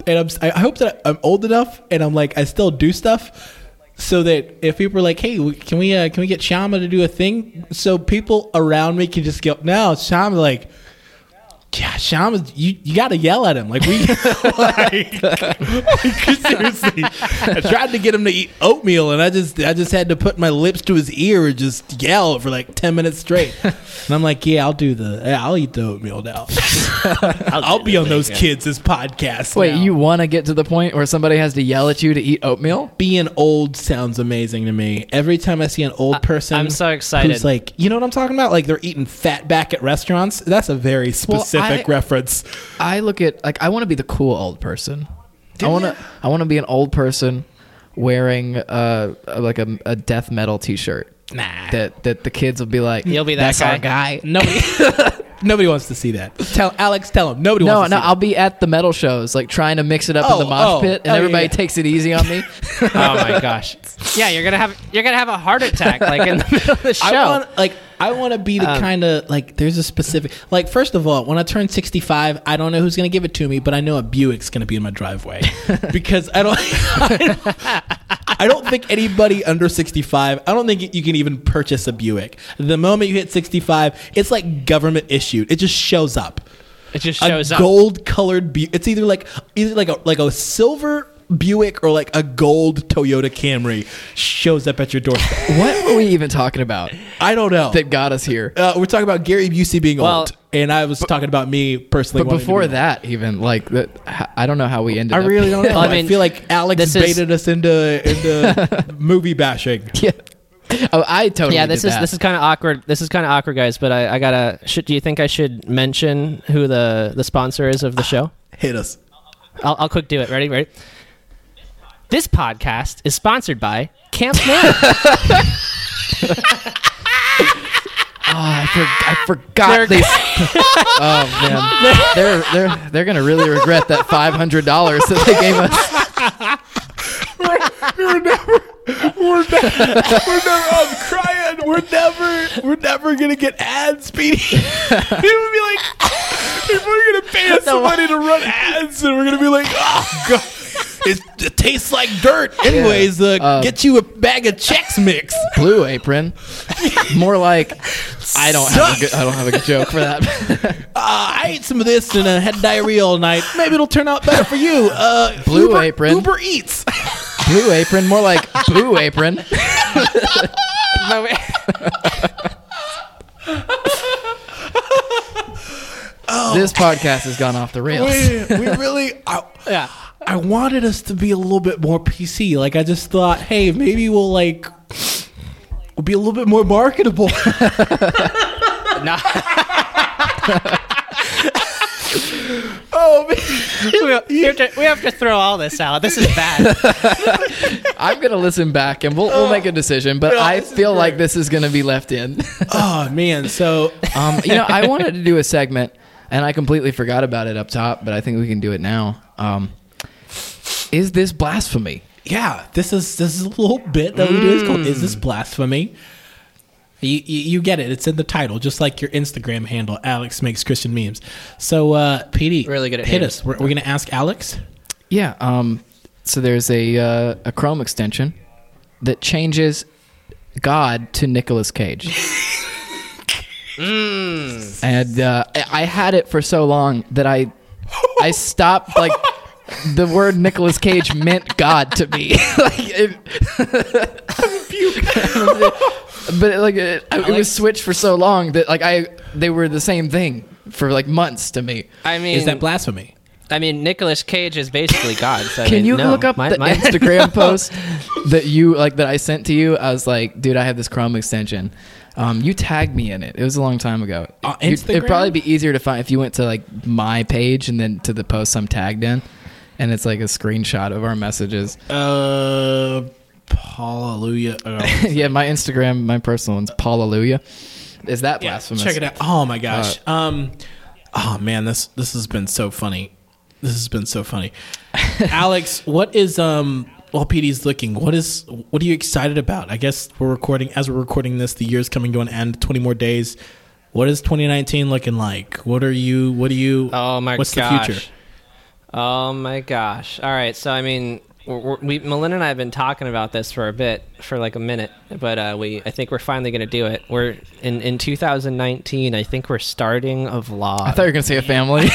and I'm, I hope that I'm old enough and I'm like, I still do stuff, so that if people are like, hey, can we, uh, can we get Shama to do a thing, so people around me can just go, no, Shama like. Yeah, Shama, you, you got to yell at him. Like we, like, like, seriously. I tried to get him to eat oatmeal, and I just, I just had to put my lips to his ear and just yell for like ten minutes straight. And I'm like, yeah, I'll do the, yeah, I'll eat the oatmeal now. I'll, be on those kids' podcast. wait, now. you want to get to the point where somebody has to yell at you to eat oatmeal? being old sounds amazing to me. Every time I see an old person, I'm so excited. Who's like, you know what I'm talking about? Like they're eating fat back at restaurants. That's a very specific I- reference. I look at like I want to be the cool old person. I want to I want to be an old person wearing uh like a, a death metal T-shirt. Nah. That that the kids will be like, You'll be that "That's our guy." Nobody, nobody wants to see that. Tell Alex, tell him. Nobody No, wants no, to see I'll be at the metal shows, like trying to mix it up Oh, in the mosh oh, pit, and oh, yeah, everybody yeah. takes it easy on me. oh my gosh. Yeah, you're gonna have you're gonna have a heart attack like in the middle of the show. I want like I want to be the Um, kind of like there's a specific like first of all when I turn 65 I don't know who's gonna give it to me but I know a Buick's gonna be in my driveway. Because I don't I don't, I don't think anybody under 65 I don't think you can even purchase a Buick. The moment you hit 65 it's like government issued. It just shows up. It just a shows up. gold colored Bu- it's either like either like a like a silver Buick or like a gold Toyota Camry shows up at your doorstep what were we even talking about I don't know that got us here? uh, we're talking about Gary Busey being Well- old, and I was talking about me personally. But wanting to before be old. that, even like that, I don't know how we ended. I up really don't know. Well, I I, feel like Alex this is- baited us into into movie bashing. yeah. Oh, I totally. yeah, this did is that. this is kind of awkward. This is kind of awkward, guys. But I, I gotta. Should do you think I should mention who the the sponsor is of the show? Hit us. I'll, I'll quick do it. Ready? Ready? This podcast is sponsored by Camp Manna. Oh, I, for, I forgot they. oh man, they're they're they're gonna really regret that five hundred dollars that they gave us. we're never, we're never, we're never, I'm crying. We're never, we're never gonna get ads, Speedy. People would be like, people are gonna pay us some money to run ads, and we're gonna be like, oh god, it, it tastes like dirt. Anyways, uh, Um, get you a bag of Chex Mix. Blue Apron, more like I don't have a good, I don't have a good joke for that. Uh, I ate some of this and I had diarrhea all night. Maybe it'll turn out better for you. Uh, Blue Uber, Apron. Uber Eats. Blue Apron, more like Blue Apron. This podcast has gone off the rails. we, we really. I, Yeah. I wanted us to be a little bit more PC. Like I just thought, hey, maybe we'll like we'll be a little bit more marketable. No. oh man. we, have to, we have to throw all this out. This is bad. I'm gonna listen back and we'll we'll make a decision, but No, I this is feel like this is gonna be left in. Oh man. So um, you know, I wanted to do a segment and I completely forgot about it up top, but I think we can do it now. Um, is this blasphemy? yeah, this is this is a little bit that we do. It's called "Is This Blasphemy?" You, you, you get it. It's in the title, just like your Instagram handle. Alex makes Christian memes. So, uh, Petey, Really good at hit names. us. We're, we're gonna ask Alex. Yeah. Um, so there's a uh, a Chrome extension that changes God to Nicolas Cage. And uh, I I had it for so long that I I stopped like the word Nicolas Cage meant God to me. like it, but like it, it was switched for so long that like I they were the same thing for like months to me. I mean, Is that blasphemy? I mean, Nicolas Cage is basically God. So I Can mean, you no. look up My- the my- Instagram post that you like that I sent to you? I was like, dude, I have this Chrome extension. Um, you tagged me in it. It was a long time ago. On You- Instagram? It'd probably be easier to find if you went to like my page and then to the post I'm tagged in, and it's like a screenshot of our messages. Uh, hallelujah. Oh, yeah, my Instagram, my personal one's Paulaluya. Is that yeah, blasphemous? check it out. Oh my gosh. Uh, um, oh man, this this has been so funny. This has been so funny. Alex, what is um? While Petey's looking, what is what are you excited about? I guess we're recording as we're recording this. The year's coming to an end. Twenty more days. What is 2019 looking like? What are you? What are you? Oh my What's gosh. the future? Oh my gosh. All right. So I mean, we're, we're- Melinda and I have been talking about this for a bit, for like a minute, but uh, we I think we're finally going to do it. We're in in 2019. I think we're starting a vlog. I thought you were gonna say a family,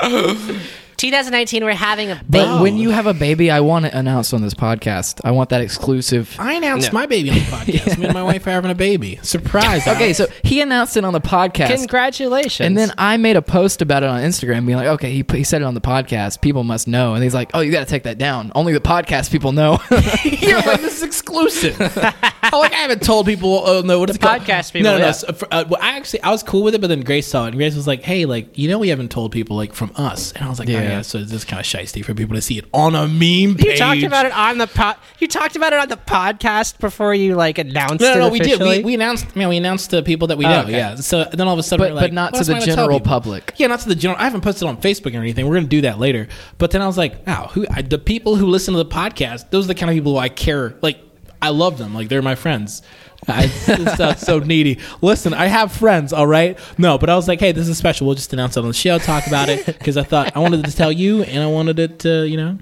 2019, we're having a baby. but when you have a baby, I want it announced on this podcast. I want that exclusive. I announced No. my baby on the podcast. Me and my wife are having a baby. Surprise! Okay, Alex. so he announced it on the podcast. Congratulations. And then I made a post about it on Instagram, being like, "Okay, he, he said it on the podcast. People must know." And he's like, "Oh, you got to take that down. Only the podcast people know." You're like this is exclusive. oh, like I haven't told people. Oh no, what is The it called? podcast people, No, no, no. yeah. so, for- uh, well, I actually I was cool with it, but then Grace saw it, and Grace was like, "Hey, like you know, we haven't told people like from us." And I was like, "Oh Yeah. yeah." So it's is kind of shisty for people to see it on a meme page. you talked about it on the pod. You talked about it on the podcast before you like announced No, it. no, no we did. We, we announced. Man, we announced to people that we Oh, know. okay. Yeah. So then all of a sudden, but we're like, but not "Well, to the fine, I'll tell general public. Yeah, not to the general. I haven't posted on Facebook or anything. We're gonna do that later. But then I was like, wow, who I, the people who listen to the podcast? Those are the kind of people who I care. Like, I love them. Like, they're my friends. I, this sounds so needy. Listen, I have friends. All right, no, but I was like, hey, this is special. We'll just announce it on the show, talk about it, because I thought I wanted to tell you, and I wanted it to, you know.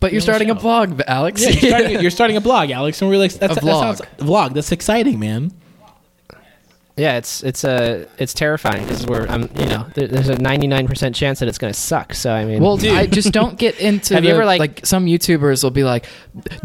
But you're starting a blog, Alex. Yeah, you're starting, you're starting a blog, Alex, and we're like, that's, A that sounds vlog. vlog. That's exciting, man. Yeah, it's it's a it's terrifying because we're I'm you know there, there's a 99 percent chance that it's gonna suck. So I mean, Well, I just don't get into. Have the, you ever, like, like- some YouTubers will be like,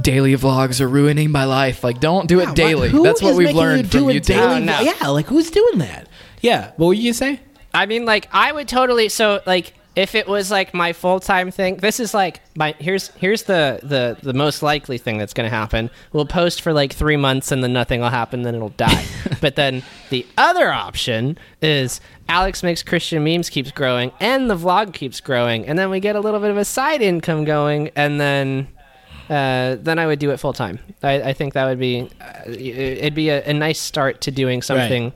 daily vlogs are ruining my life. Like, don't do it daily. Who That's what we've making you learned from a YouTube. daily Oh, no. Yeah, like who's doing that? Yeah, what were you gonna say? I mean, like, I would totally. So, like, if it was like my full time thing, this is like my here's here's the the the most likely thing that's going to happen. We'll post for like three months and then nothing will happen, then it'll die. but then the other option is Alex makes Christian memes keeps growing and the vlog keeps growing, and then we get a little bit of a side income going, and then uh, then I would do it full time. I, I think that would be uh, it'd be a, a nice start to doing something.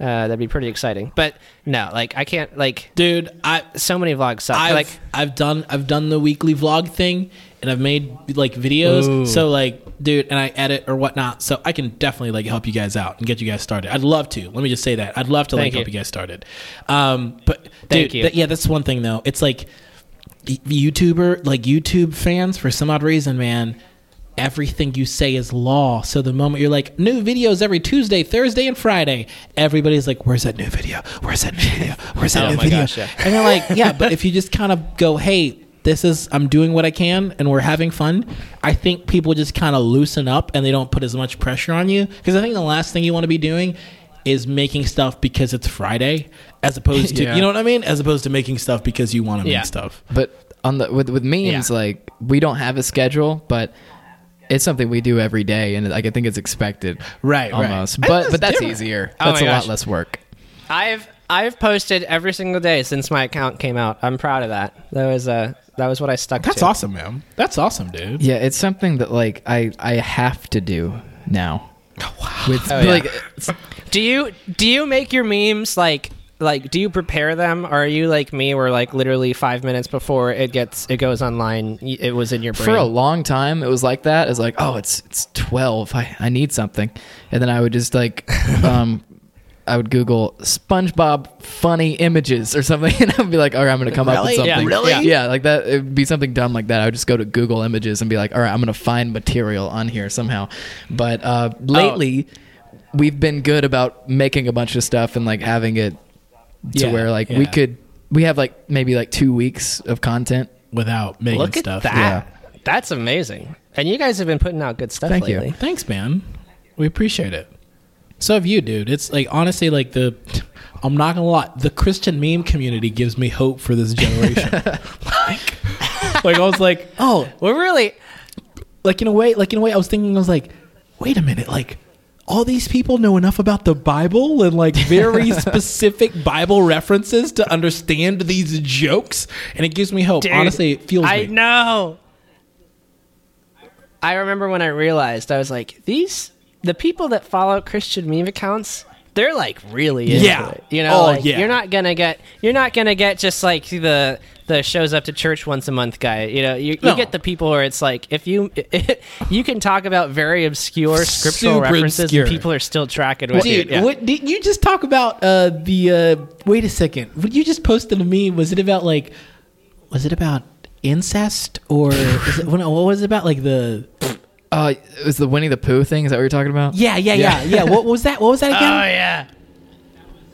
Uh, that'd be pretty exciting. But no, like I can't like dude. I so many vlogs suck. I've, like I've done I've done the weekly vlog thing and I've made like videos. Ooh. So like, dude, and I edit or whatnot. So I can definitely like help you guys out and get you guys started. I'd love to. Let me just say that. I'd love to like Thank help you. you guys started. Um, but Thank dude, you. th- yeah, that's one thing though. It's like YouTuber, like YouTube fans, for some odd reason, man. Everything you say is law. So the moment you're like, new videos every Tuesday, Thursday, and Friday, everybody's like, where's that new video? Where's that new video? Where's that Oh new my video? gosh, yeah. And you're like, yeah, but if you just kind of go, hey, this is I'm doing what I can and we're having fun, I think people just kind of loosen up and they don't put as much pressure on you because I think the last thing you want to be doing is making stuff because it's Friday as opposed to Yeah. you know what I mean as opposed to making stuff because you want to Yeah. make stuff. But on the with with memes, Yeah. like we don't have a schedule, but it's something we do every day, and like I think it's expected, Right, right. Almost, I think but that's but that's different. easier. Oh That's my a gosh. lot less work. I've I've posted every single day since my account came out. I'm proud of that. That was uh that was what I stuck to. That's to. awesome, man. That's awesome, dude. Yeah, it's something that like I I have to do now. With Oh, like it's- Do you do you make your memes like like do you prepare them or are you like me where like literally 5 minutes before it gets it goes online it was in your brain? for a long time it was like that. It's like, oh, it's it's twelve. I, I need something. And then I would just like um I would Google SpongeBob funny images or something, and I'd be like, "All right, I'm gonna come up with Really? Yeah, something." really? Yeah, yeah, like that. It'd be something dumb like that. I would just go to Google Images and be like, "All right, I'm gonna find material on here somehow." But uh, lately, we've been good about making a bunch of stuff and like having it to Yeah, where like we could we have like maybe like two weeks of content. Without making Look at stuff. that. That's amazing. And you guys have been putting out good stuff Thank you. lately. Thanks, man. We appreciate it. So have you, dude. It's like honestly, like the I'm not gonna lie, the Christian meme community gives me hope for this generation. like, like I was like, oh, We're really like in a way, like in a way, I was thinking, I was like, wait a minute, like all these people know enough about the Bible and like very specific Bible references to understand these jokes, and it gives me hope. Dude, Honestly, it feels I me. know. I remember when I realized I was like, these the people that follow Christian meme accounts, they're like really into Yeah. it. You know, Oh, like, yeah. you're not gonna get you're not gonna get just like the the shows up to church once a month guy. You know, you, you No. get the people where it's like if you you can talk about very obscure scriptural Super references obscure. and people are still tracking with Dude, it. Yeah. what did you just talk about? Uh, the uh, wait a second. What you just posted to me? Was it about like? Was it about incest or is it, what what was it about? Like the Uh, it was the Winnie the Pooh thing. Is that what you're talking about? yeah yeah yeah yeah. what was that? What was that again? Oh yeah.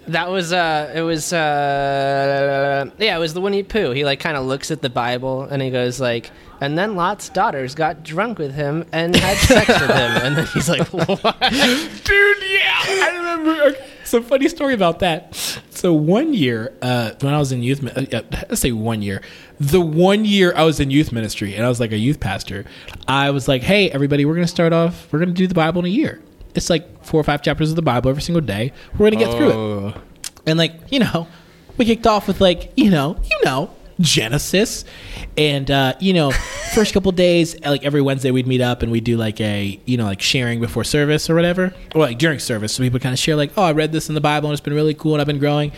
That was uh it was uh yeah, it was the Winnie Pooh. He like kind of looks at the Bible and he goes like and then Lot's daughters got drunk with him and had sex with him and then he's like what? Dude, yeah, I remember. Okay, So funny story about that. So one year, uh, when I was in youth, uh, let's say one year, the one year I was in youth ministry and I was like a youth pastor, I was like, hey, everybody, we're gonna start off. We're gonna do the Bible in a year. It's like four or five chapters of the Bible every single day. We're gonna get through it. And like, you know, we kicked off with like, you know, you know, Genesis. And uh, you know, first couple days, like every Wednesday we'd meet up and we'd do like a, you know, like sharing before service or whatever. Or like during service. So people kind of share like, oh, I read this in the Bible and it's been really cool and I've been growing.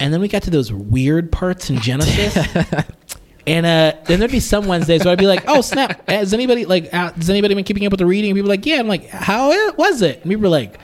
And then we got to those weird parts in Genesis. And uh, then there'd be some Wednesdays where I'd be like, "Oh snap! Has anybody like uh, has anybody been keeping up with the reading?" And people were like, "Yeah." I'm like, "How was it?" And people were like,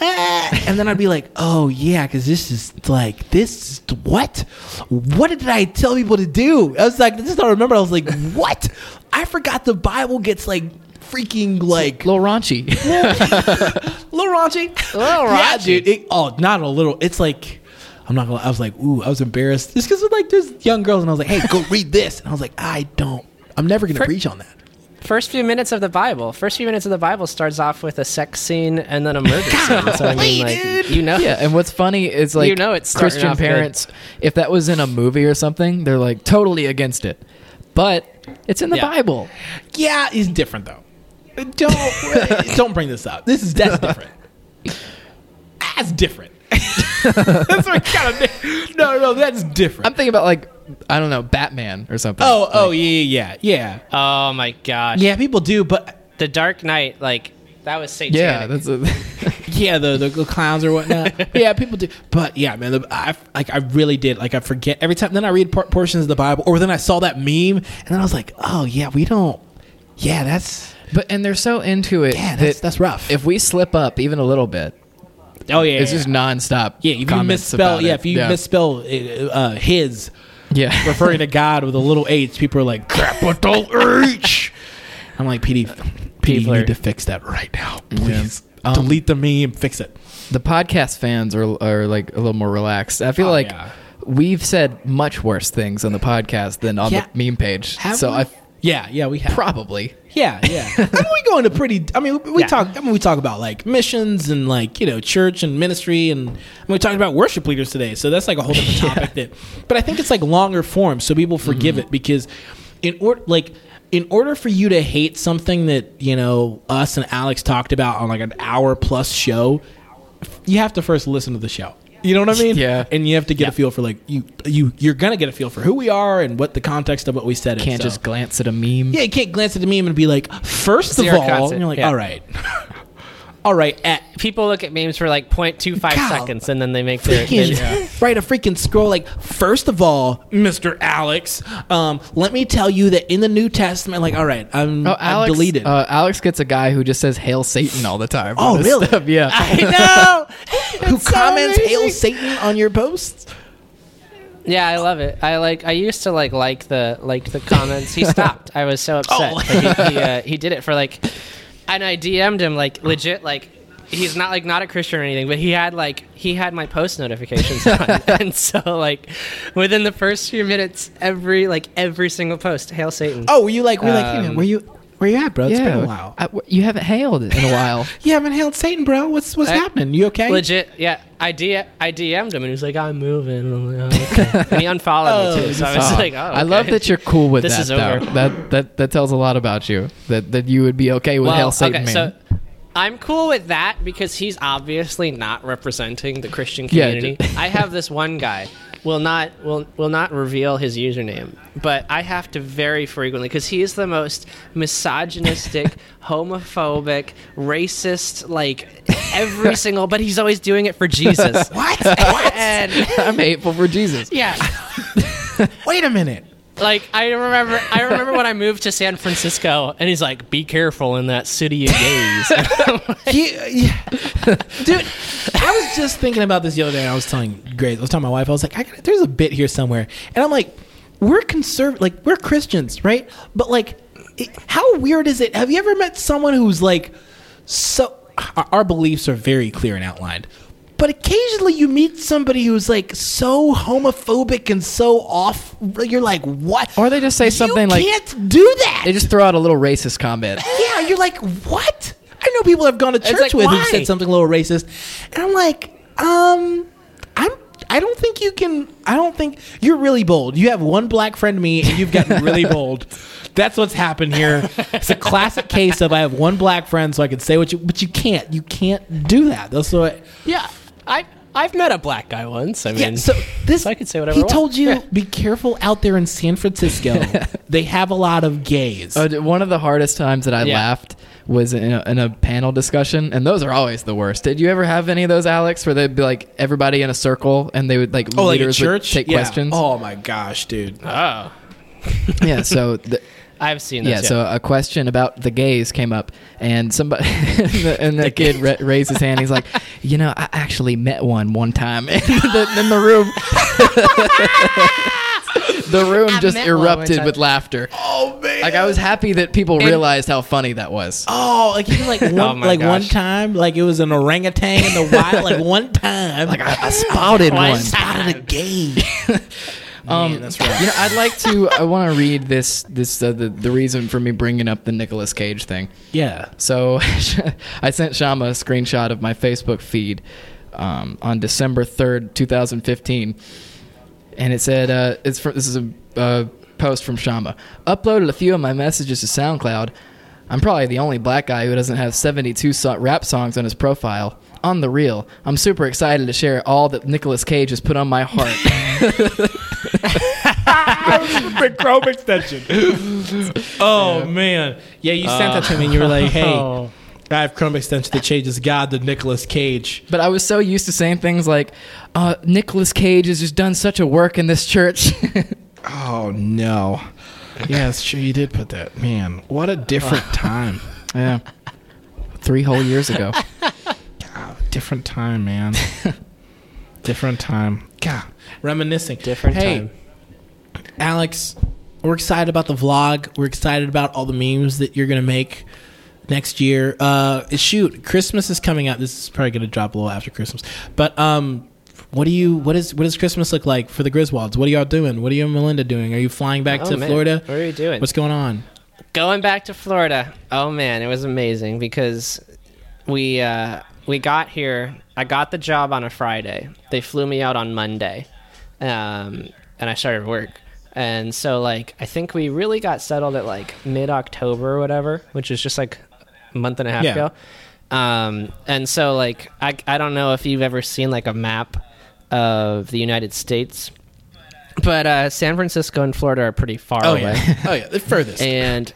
"Ah." and then I'd be like, "Oh yeah, because this is like this is what? What did I tell people to do?" I was like, "I just don't remember." I was like, "What? I forgot the Bible gets like freaking like little raunchy. little raunchy, little yeah, dude. It, oh, not a little. It's like I'm not gonna. I was like, ooh, I was embarrassed just because like there's young girls, and I was like, hey, go read this, and I was like, I don't. I'm never gonna For- preach on that. First few minutes of the Bible. First few minutes of the Bible starts off with a sex scene and then a murder scene. So I mean like dude. you know yeah, and what's funny is like You know it's Christian off good. parents. If that was in a movie or something, they're like totally against it. But it's in the Yeah. Bible. Yeah, it's different though. Don't don't bring this up. This is that's different. That's different. that's what kind of. No, no, that's different. I'm thinking about like I don't know, Batman or something. oh, oh, yeah, yeah, yeah, Oh my gosh. yeah. People do, but The Dark Knight, like that was satanic. yeah, that's a, yeah, the, the the clowns or whatnot. Yeah, people do. But yeah, man, the, I like I really did. Like I forget every time. Then I read por- portions of the Bible, or then I saw that meme, and then I was like, oh yeah, we don't. Yeah, that's but and they're so into it yeah, that's that that's rough. if we slip up even a little bit, oh yeah, it's yeah. just nonstop. yeah. If you misspell, yeah, if you misspell uh, his yeah, referring to God with a little H, people are like capital H. I'm like, Petey, Petey, you need to fix that right now, please. Um, Delete the meme, fix it. the podcast fans are are like a little more relaxed. I feel Oh, like yeah. we've said much worse things on the podcast than on Yeah. the meme page. Have so? I yeah, yeah, we have. probably Yeah, yeah. I mean, we go into pretty. I mean, we Yeah. talk. I mean, we talk about like missions and like you know church and ministry, and, and we talked about worship leaders today. So that's like a whole different topic. That, but I think it's like longer form, so people forgive Mm-hmm. it because in order, like, in order for you to hate something that you know us and Alex talked about on like an hour plus show, you have to first listen to the show. You know what I mean? Yeah. And you have to get a feel for like you you you're gonna get a feel for who we are and what the context of what we said. is. can't So- just glance at a meme. yeah, you can't glance at a meme and be like, first of all, and you're like, yeah. all right, all right, at People look at memes for like 0.25 God. seconds and then they make their. freaking, they- right a freaking scroll. Like, first of all, Mister Alex, um, let me tell you that in the New Testament, like, all right, I'm, Oh, I'm deleted. Uh, Alex gets a guy who just says "Hail Satan" all the time. Oh, on really? stuff. Yeah. I know. Who so comments amazing. "Hail Satan" on your posts? Yeah, I love it. I like. I used to like like the like the comments. He stopped. I was so upset. Oh. Like, he he, uh, he did it for like, and I DM'd him like legit like. He's not like not a Christian or anything, but he had like he had my post notifications on, and so like within the first few minutes, every like every single post, hail Satan. Oh, were you like, we're like, hey man, Um, where you, where you at, bro? It's yeah. been a while. I- w- you haven't hailed in a while. you haven't hailed Satan, bro. What's what's I- happening? You okay? legit. Yeah, I D I DM'd him and he was like, I'm moving. And I'm like, "Oh, okay." and he unfollowed me oh, too. So I was Oh, like, oh, I love that you're cool with This that. is though. over. That that that tells a lot about you. That that you would be okay with "Hail Satan" man. so I'm cool with that because he's obviously not representing the Christian Yeah, community. I have this one guy will not will will not reveal his username, but I have to very frequently because he is the most misogynistic, homophobic, racist, like every single. But he's always doing it for Jesus. what? and I'm hateful for Jesus. yeah, Wait a minute. Like I remember, I remember when I moved to San Francisco, and he's like, "Be careful in that city of gays." Yeah, yeah. dude. I was just thinking about this the other day. And I was telling Grace, I was telling my wife, I was like, I got, there's a bit here somewhere, and I'm like, we're conservative, like we're Christians, right? But like, it, how weird is it? Have you ever met someone who's like, so? Our beliefs are very clear and outlined. But occasionally you meet somebody who's like so homophobic and so off. You're like, what? Or they just say something like you like- can't do that. They just throw out a little racist comment. Yeah, you're like, what? I know people I've gone to church like, with who said something a little racist, and I'm like, um, I'm. I don't think you can. I don't think you're really bold. You have one black friend me, and you've gotten really bold. That's what's happened here. It's a classic case of I have one black friend, so I can say what you, but you can't. You can't do that. That's what. yeah, I I've met a black guy once. I mean, Yeah. So this, I could say whatever he I want. told you. Yeah. Be careful out there in San Francisco. they have a lot of gays. Uh, one of the hardest times that I Yeah. laughed was in a, in a panel discussion, and those are always the worst. Did you ever have any of those, Alex, where they'd be like everybody in a circle and they would like oh, like a leaders would church. take Yeah. questions? Oh my gosh, dude. oh, yeah. So the, I've seen this. yeah, so a question about the gays came up, and somebody and the, and the kid ra- raised his hand. He's like, "You know, I actually met one one time in the, in the room." the room I just met one one erupted with laughter. Oh man. Like I was happy that people realized how funny that was. Oh, like even like one, Oh my like one time, like it was an orangutan in the wild. Like one time, like I, I spotted One one. spotted a game. Um, that's right. You know, I'd like to. I want to read this. This uh, the the reason for me bringing up the Nicolas Cage thing. Yeah. So I sent Shama a screenshot of my Facebook feed um, on December third, two thousand fifteen, and it said, uh, "It's from this is a uh, post from Shama. Uploaded a few of my messages to SoundCloud. I'm probably the only black guy who doesn't have 72 so- rap songs on his profile. on the real, I'm super excited to share all that Nicolas Cage has put on my heart. Big Chrome extension. oh man, yeah, you sent that to me, and you were like, "Hey, Oh. I have Chrome extension that changes God to Nicolas Cage." but I was so used to saying things like, uh, Nicolas Cage has just done such a work in this church. Oh no. Yeah, it's true. You did put that. Man, what a different time. yeah. Three whole years ago. Different time, man. different time. God, reminiscing. Different hey, time. Alex, we're excited about the vlog. We're excited about all the memes that you're gonna make next year. Uh, shoot, Christmas is coming out. This is probably gonna drop a little after Christmas. But um, what do you? What is? What does Christmas look like for the Griswolds? What are y'all doing? What are you and Melinda doing? Are you flying back Oh, to man. Florida? What are you doing? What's going on? going back to Florida. Oh man, it was amazing because we uh, we got here. I got the job on a Friday. They flew me out on Monday, um, and I started work. And so, like, I think we really got settled at like mid October or whatever, which is just like a month and a half Yeah. ago. Um, and so, like, I I don't know if you've ever seen like a map of the United States, but uh, San Francisco and Florida are pretty far Oh away yeah. oh yeah. The furthest. and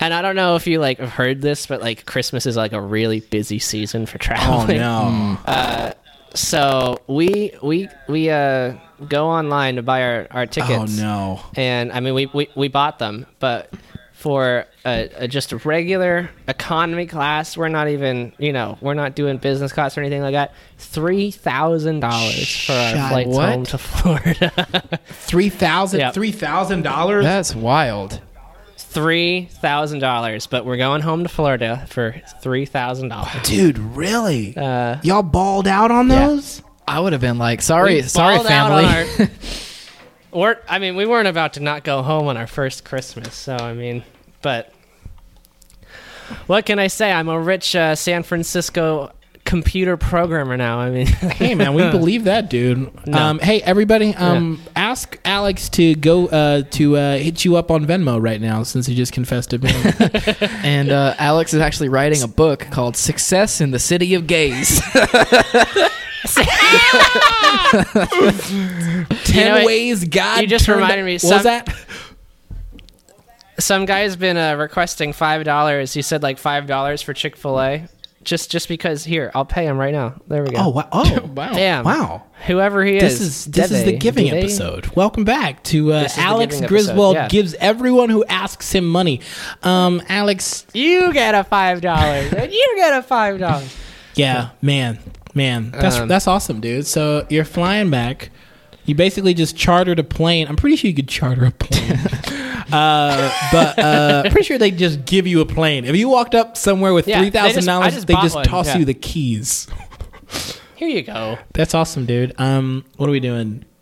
and I don't know if you like have heard this, but like Christmas is like a really busy season for traveling. oh traveling. no. So we we we uh go online to buy our our tickets. oh no. And I mean we we, we bought them, but for a, a just a regular economy class, we're not even you know we're not doing business class or anything like that. Three thousand dollars for our Shut- flights what? home to Florida. Three thousand. Yep. Three thousand dollars. That's wild. Three thousand dollars, but we're going home to Florida for three thousand dollars. Dude, really? Uh, Y'all balled out on Yeah. those? I would have been like, sorry, we sorry, balled out family. on our- We're, I mean, we weren't about to not go home on our first Christmas, so I mean, but what can I say? I'm a rich uh, San Francisco computer programmer now. I mean, hey man, we believe that, dude. No. Um, hey everybody, um, ask Alex to go uh, to uh, hit you up on Venmo right now since he just confessed to me. and uh, Alex is actually writing a book called Success in the City of Gays. Ten know what? ways God. You just reminded me, What was some- that? some guy's been uh, requesting five dollars. He said like five dollars for Chick Fil A, just just because. Here, I'll pay him right now. There we go. Oh wow! Oh Wow. Damn. wow! Whoever he is, This is. is this is the giving Dede? episode. Welcome back to uh, This is the Alex Griswold yeah. gives everyone who asks him money. Um, Alex, You get a five dollars, and you get a five dollars. yeah, man, man, that's Um, that's awesome, dude. So you're flying back. You basically just chartered a plane. I'm pretty sure you could charter a plane. uh, but uh, I'm pretty sure they just give you a plane. If you walked up somewhere with Yeah, three they thousand just- I dollars, just they bought just one, toss yeah. you the keys. Here you go. That's awesome, dude. Um, what are we doing?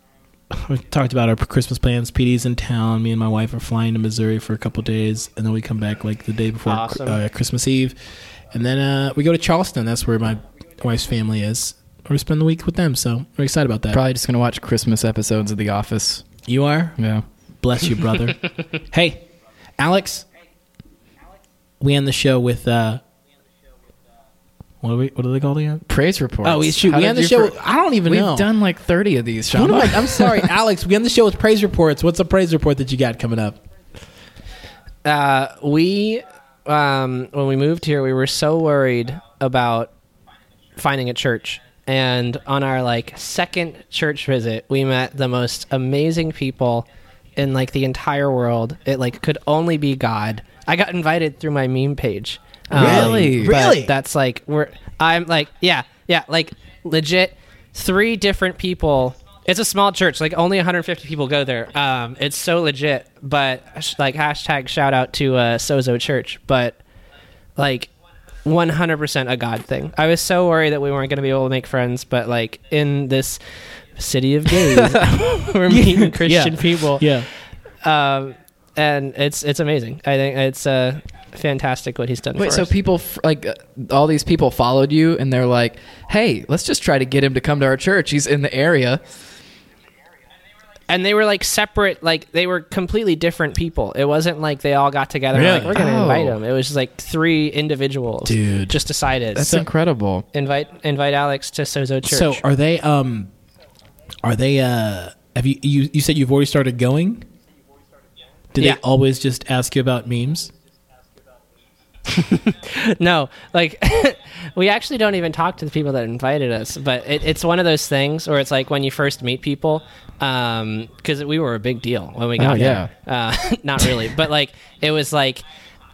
We talked about our Christmas plans. Petey's in town. Me and my wife are flying to Missouri for a couple days, and then we come back like the day before Awesome. uh, Christmas Eve, and then uh, we go to Charleston. That's where my wife's family is. We spend the week with them, so we're excited about that. Probably just gonna watch Christmas episodes of The Office. You are. Yeah. Bless you, brother. hey, Alex. We end the show with uh, what do we? What do they call it again? Praise reports. Oh, we shoot. How We end the show. for- I don't even We've know. done like 30 of these, What Sean. am I- I'm sorry, Alex. We end the show with praise reports. What's a praise report that you got coming up? Uh, we, um, when we moved here, we were so worried about finding a church. And on our like second church visit, we met the most amazing people in like the entire world. It like could only be God. I got invited through my meme page. Um, Really? Really? That's like we're. I'm like yeah yeah like legit three different people. It's a small church, like only 150 people go there. Um, it's so legit, but like hashtag shout out to uh, Sozo Church, but like 100% a God thing. I was so worried that we weren't going to be able to make friends, but like in this city of gays, we're meeting Christian Yeah. people Yeah. um, and it's it's amazing. I think it's uh, fantastic what he's done. Wait, so us. people f- like uh, all these people followed you, and they're like, "Hey, let's just try to get him to come to our church. He's in the area." And they were like separate like they were completely different people it wasn't like they all got together and like we're gonna Oh. invite them it was just like three individuals Dude. just decided That's so incredible. invite invite alex to sozo church So are they? Um, are they? Uh, have you? You, you said you've already started going. Did Yeah. they always just ask you about memes? no like we actually don't even talk to the people that invited us but it, it's one of those things where it's like when you first meet people um, because we were a big deal when we got Oh, yeah. there uh, not really but like it was like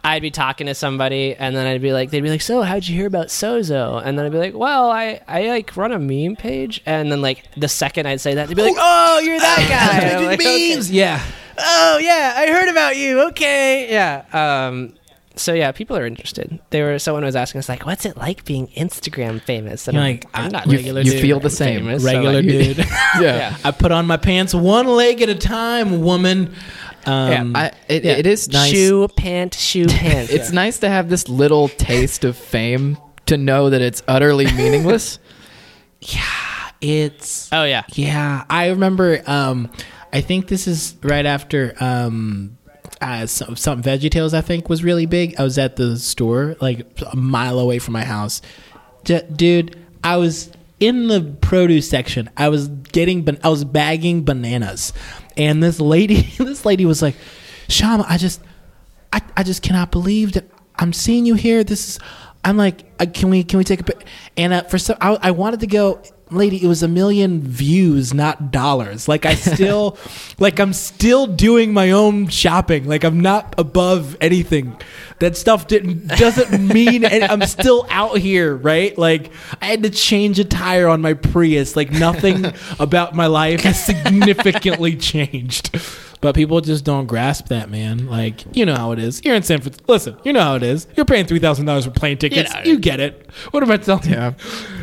I'd be talking to somebody and then I'd be like they'd be like so how'd you hear about Sozo? And then I'd be like well I I like run a meme page. And then like the second I'd say that they'd be like oh you're that guy. And I'm "Okay." Yeah. oh yeah i heard about you. Okay. Yeah. Um so yeah people are interested they were someone was asking us like what's it like being instagram famous and You're i'm like, like i'm I- not you- regular you dude. feel the I'm same. famous, so, Regular like- dude. yeah I put on my pants one leg at a time, woman. Um, I, it, yeah. it is nice. shoe pant shoe pant It's yeah. nice to have this little taste of fame to know that it's utterly meaningless. Yeah, it's oh yeah Yeah, I remember. Um, I think this is right after um, some, some VeggieTales. I think was really big. I was at the store, like a mile away from my house. D- dude, I was in the produce section. I was getting, ban- I was bagging bananas, and this lady, this lady was like, "Shama, I just, I, I just cannot believe that I'm seeing you here. This is." I'm like, uh, can we can we take a pic? And uh, for some, I, I wanted to go, lady. It was a million views, not dollars. Like I still, like I'm still doing my own shopping. Like I'm not above anything. That stuff didn't doesn't mean. I'm still out here, right? Like I had to change a tire on my Prius. Like nothing about my life has significantly changed. But people just don't grasp that, man. Like, you know how it is. You're in San Francisco. Listen, you know how it is. You're paying three thousand dollars for plane tickets. Yeah. You get it. What am I telling you? Yeah.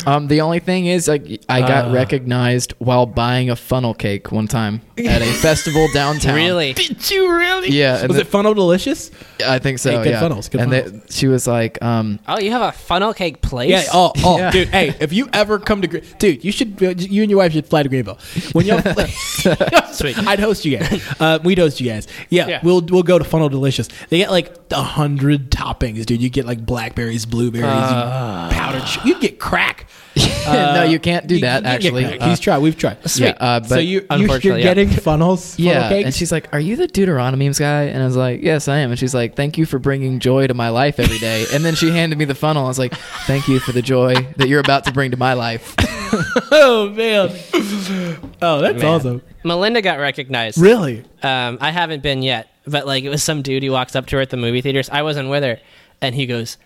Um, the only thing is, like, I got Uh. recognized while buying a funnel cake one time at a festival downtown. really Did you really? Yeah, Was the- it funnel delicious? I think so. Hey, good yeah. funnels, good and they- funnels. she was like, um, oh you have a funnel cake place Yeah. Oh, oh, Yeah. dude. Hey, if you ever come to, Gre- dude, you should. You and your wife should fly to Greenville. When you, Sweet. I'd host you guys. Uh, we'd host you guys. Yeah, Yeah. we'll we'll go to Funnel Delicious. They get like a hundred toppings, dude. You get like blackberries, blueberries, Ah. powdered. You get crack. no, you can't do You- that. you can get actually, crack. Uh, He's tried. We've tried. yeah. Uh, but so you, you unfortunately, you're yeah. getting funnels. funnel yeah, cakes? and she's like, "Are you the Deuteronomy memes guy?" And I was like, "Yes, I am." And she's like, "Thank you for bringing joy to my life every day." And then she handed me the funnel. I was like, "Thank you for the joy that you're about to bring to my life." oh man. Oh, that's Man. awesome. melinda got recognized Really? Um, I haven't been yet, but like it was some dude who walks up to her at the movie theaters. I wasn't with her, and he goes,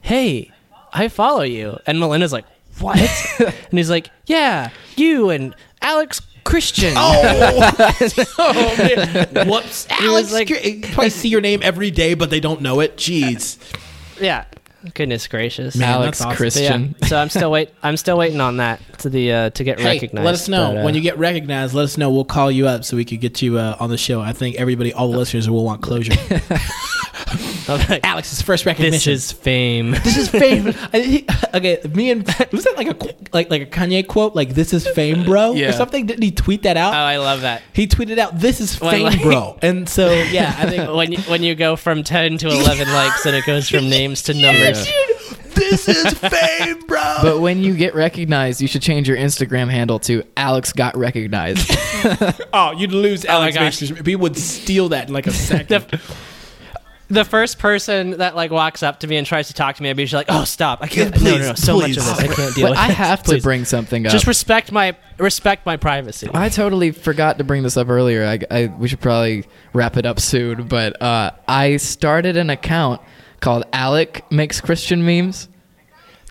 "Hey, I follow you." And Melinda's like, "What?" and he's like, "Yeah, you and Alex Christian." Oh, oh man. Whoops. Alex, like- like, probably see your name every day, but they don't know it. Jeez. yeah. Goodness gracious. Man, Alex awesome. Christian. yeah, so I'm still wait. I'm still waiting on that to the uh, to get Hey, recognized. let us know but, uh, when you get recognized. Let us know. We'll call you up so we could get you uh, on the show. I think everybody, all the listeners, will want closure. Alex's first recognition. This is fame. This is fame. I- he- okay, me and was that like a like like a Kanye quote? Like this is fame, bro, Yeah. or something? Didn't he tweet that out? Oh, out? I love that. he tweeted out, "This is When, fame, like- bro." And so yeah, I think When you, when you go from ten to eleven likes and it goes from names to numbers. This is fame, bro. But when you get recognized, you should change your Instagram handle to Alex got recognized. oh, you'd lose Alex. gosh. Mason. People would steal that in like a second. the first person that like walks up to me and tries to talk to me, I'd be just like, "Oh, stop! I can't. Yeah, no, no, no. So please. much of this, I can't deal but with. I it. have to Please. bring something up. Just respect my respect my privacy. I totally forgot to bring this up earlier. I, I we should probably wrap it up soon. But uh, I started an account called Alec makes Christian memes.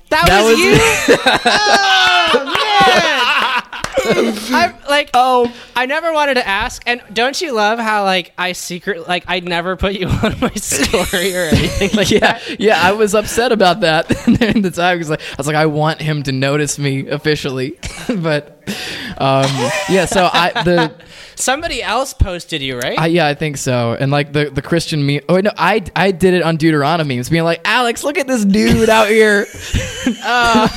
That, That was, was- you. oh man! I'm like, oh, I never wanted to ask. And don't you love how like I secret like I never put you on my story or anything like yeah, that. yeah. I was upset about that the time because like, I was like, I want him to notice me officially, but um, yeah. So I the Somebody else posted you, right? I, yeah, I think so. And like the the Christian meme. Oh no, I I did it on Deuteronomy memes, being like, Alex, look at this dude out here. Uh,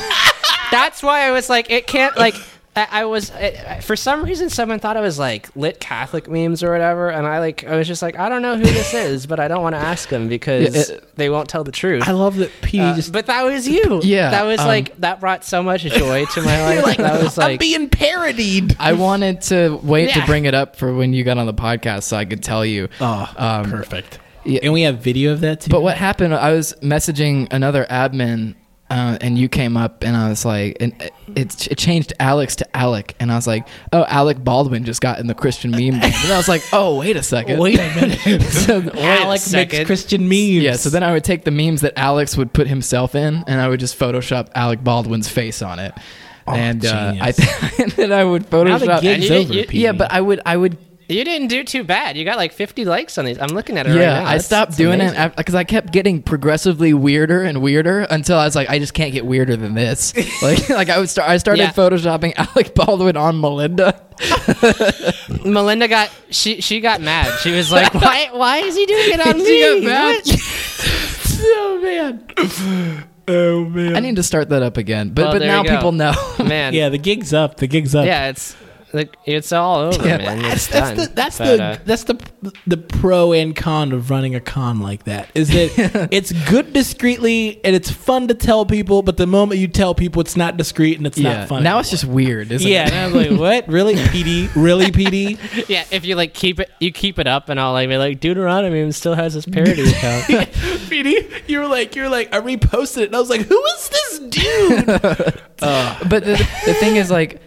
that's why I was like, it can't like I, I was I, for some reason someone thought I was like lit Catholic memes or whatever, and I like I was just like I don't know who this is, but I don't want to ask them because Yeah, it- they won't tell the truth. I love that P Uh, just but that was you. Yeah, that was um, like that brought so much joy to my life. You're like, that was I'm like being parodied. I wanted to wait to bring it up for when you got on the podcast so I could tell you. Oh, Um, perfect. yeah. And we have video of that too. But what happened? I was messaging another admin, uh, and you came up, and I was like, and it, it, it changed Alex to Alec, and I was like, oh, Alec Baldwin just got in the Christian meme, game. and I was like, oh, wait a second, Wait a minute. so, Alec makes second. Christian memes. yeah, so then I would take the memes that Alex would put himself in, and I would just Photoshop Alec Baldwin's face on it. Oh, and uh, I genius. and then I would now the Photoshop. gig's you- over. you- yeah, but I would I would you didn't do too bad. You got like 50 likes on these. I'm looking at it right yeah, now. I That's- stopped that's doing amazing. it because I kept getting progressively weirder and weirder until I was like, I just can't get weirder than this. like, like I would start. I started Yeah. photoshopping Alec Baldwin on Melinda. Melinda got she she got mad. She was like, "Why why is he doing it on me?" She got mad. Oh man. Oh man. I need to start that up again, but Well, but now people know. Man, yeah, the gig's up. The gig's up. yeah, it's like it's all over, Yeah, man. That's, It's that's done. the that's But, the uh, that's the the pro and con of running a con like that is that it's good discreetly and it's fun to tell people, but the moment you tell people it's not discreet and it's yeah, not fun. now it's just weird, isn't yeah. it? And I was like, what? Really, Petey? Really, Petey? yeah, if you like keep it, you keep it up, and I'll like be like Deuteronomy still has his parody account. Petey? You were like, you were like, I reposted it, and I was like, who is this dude? but the, the thing is like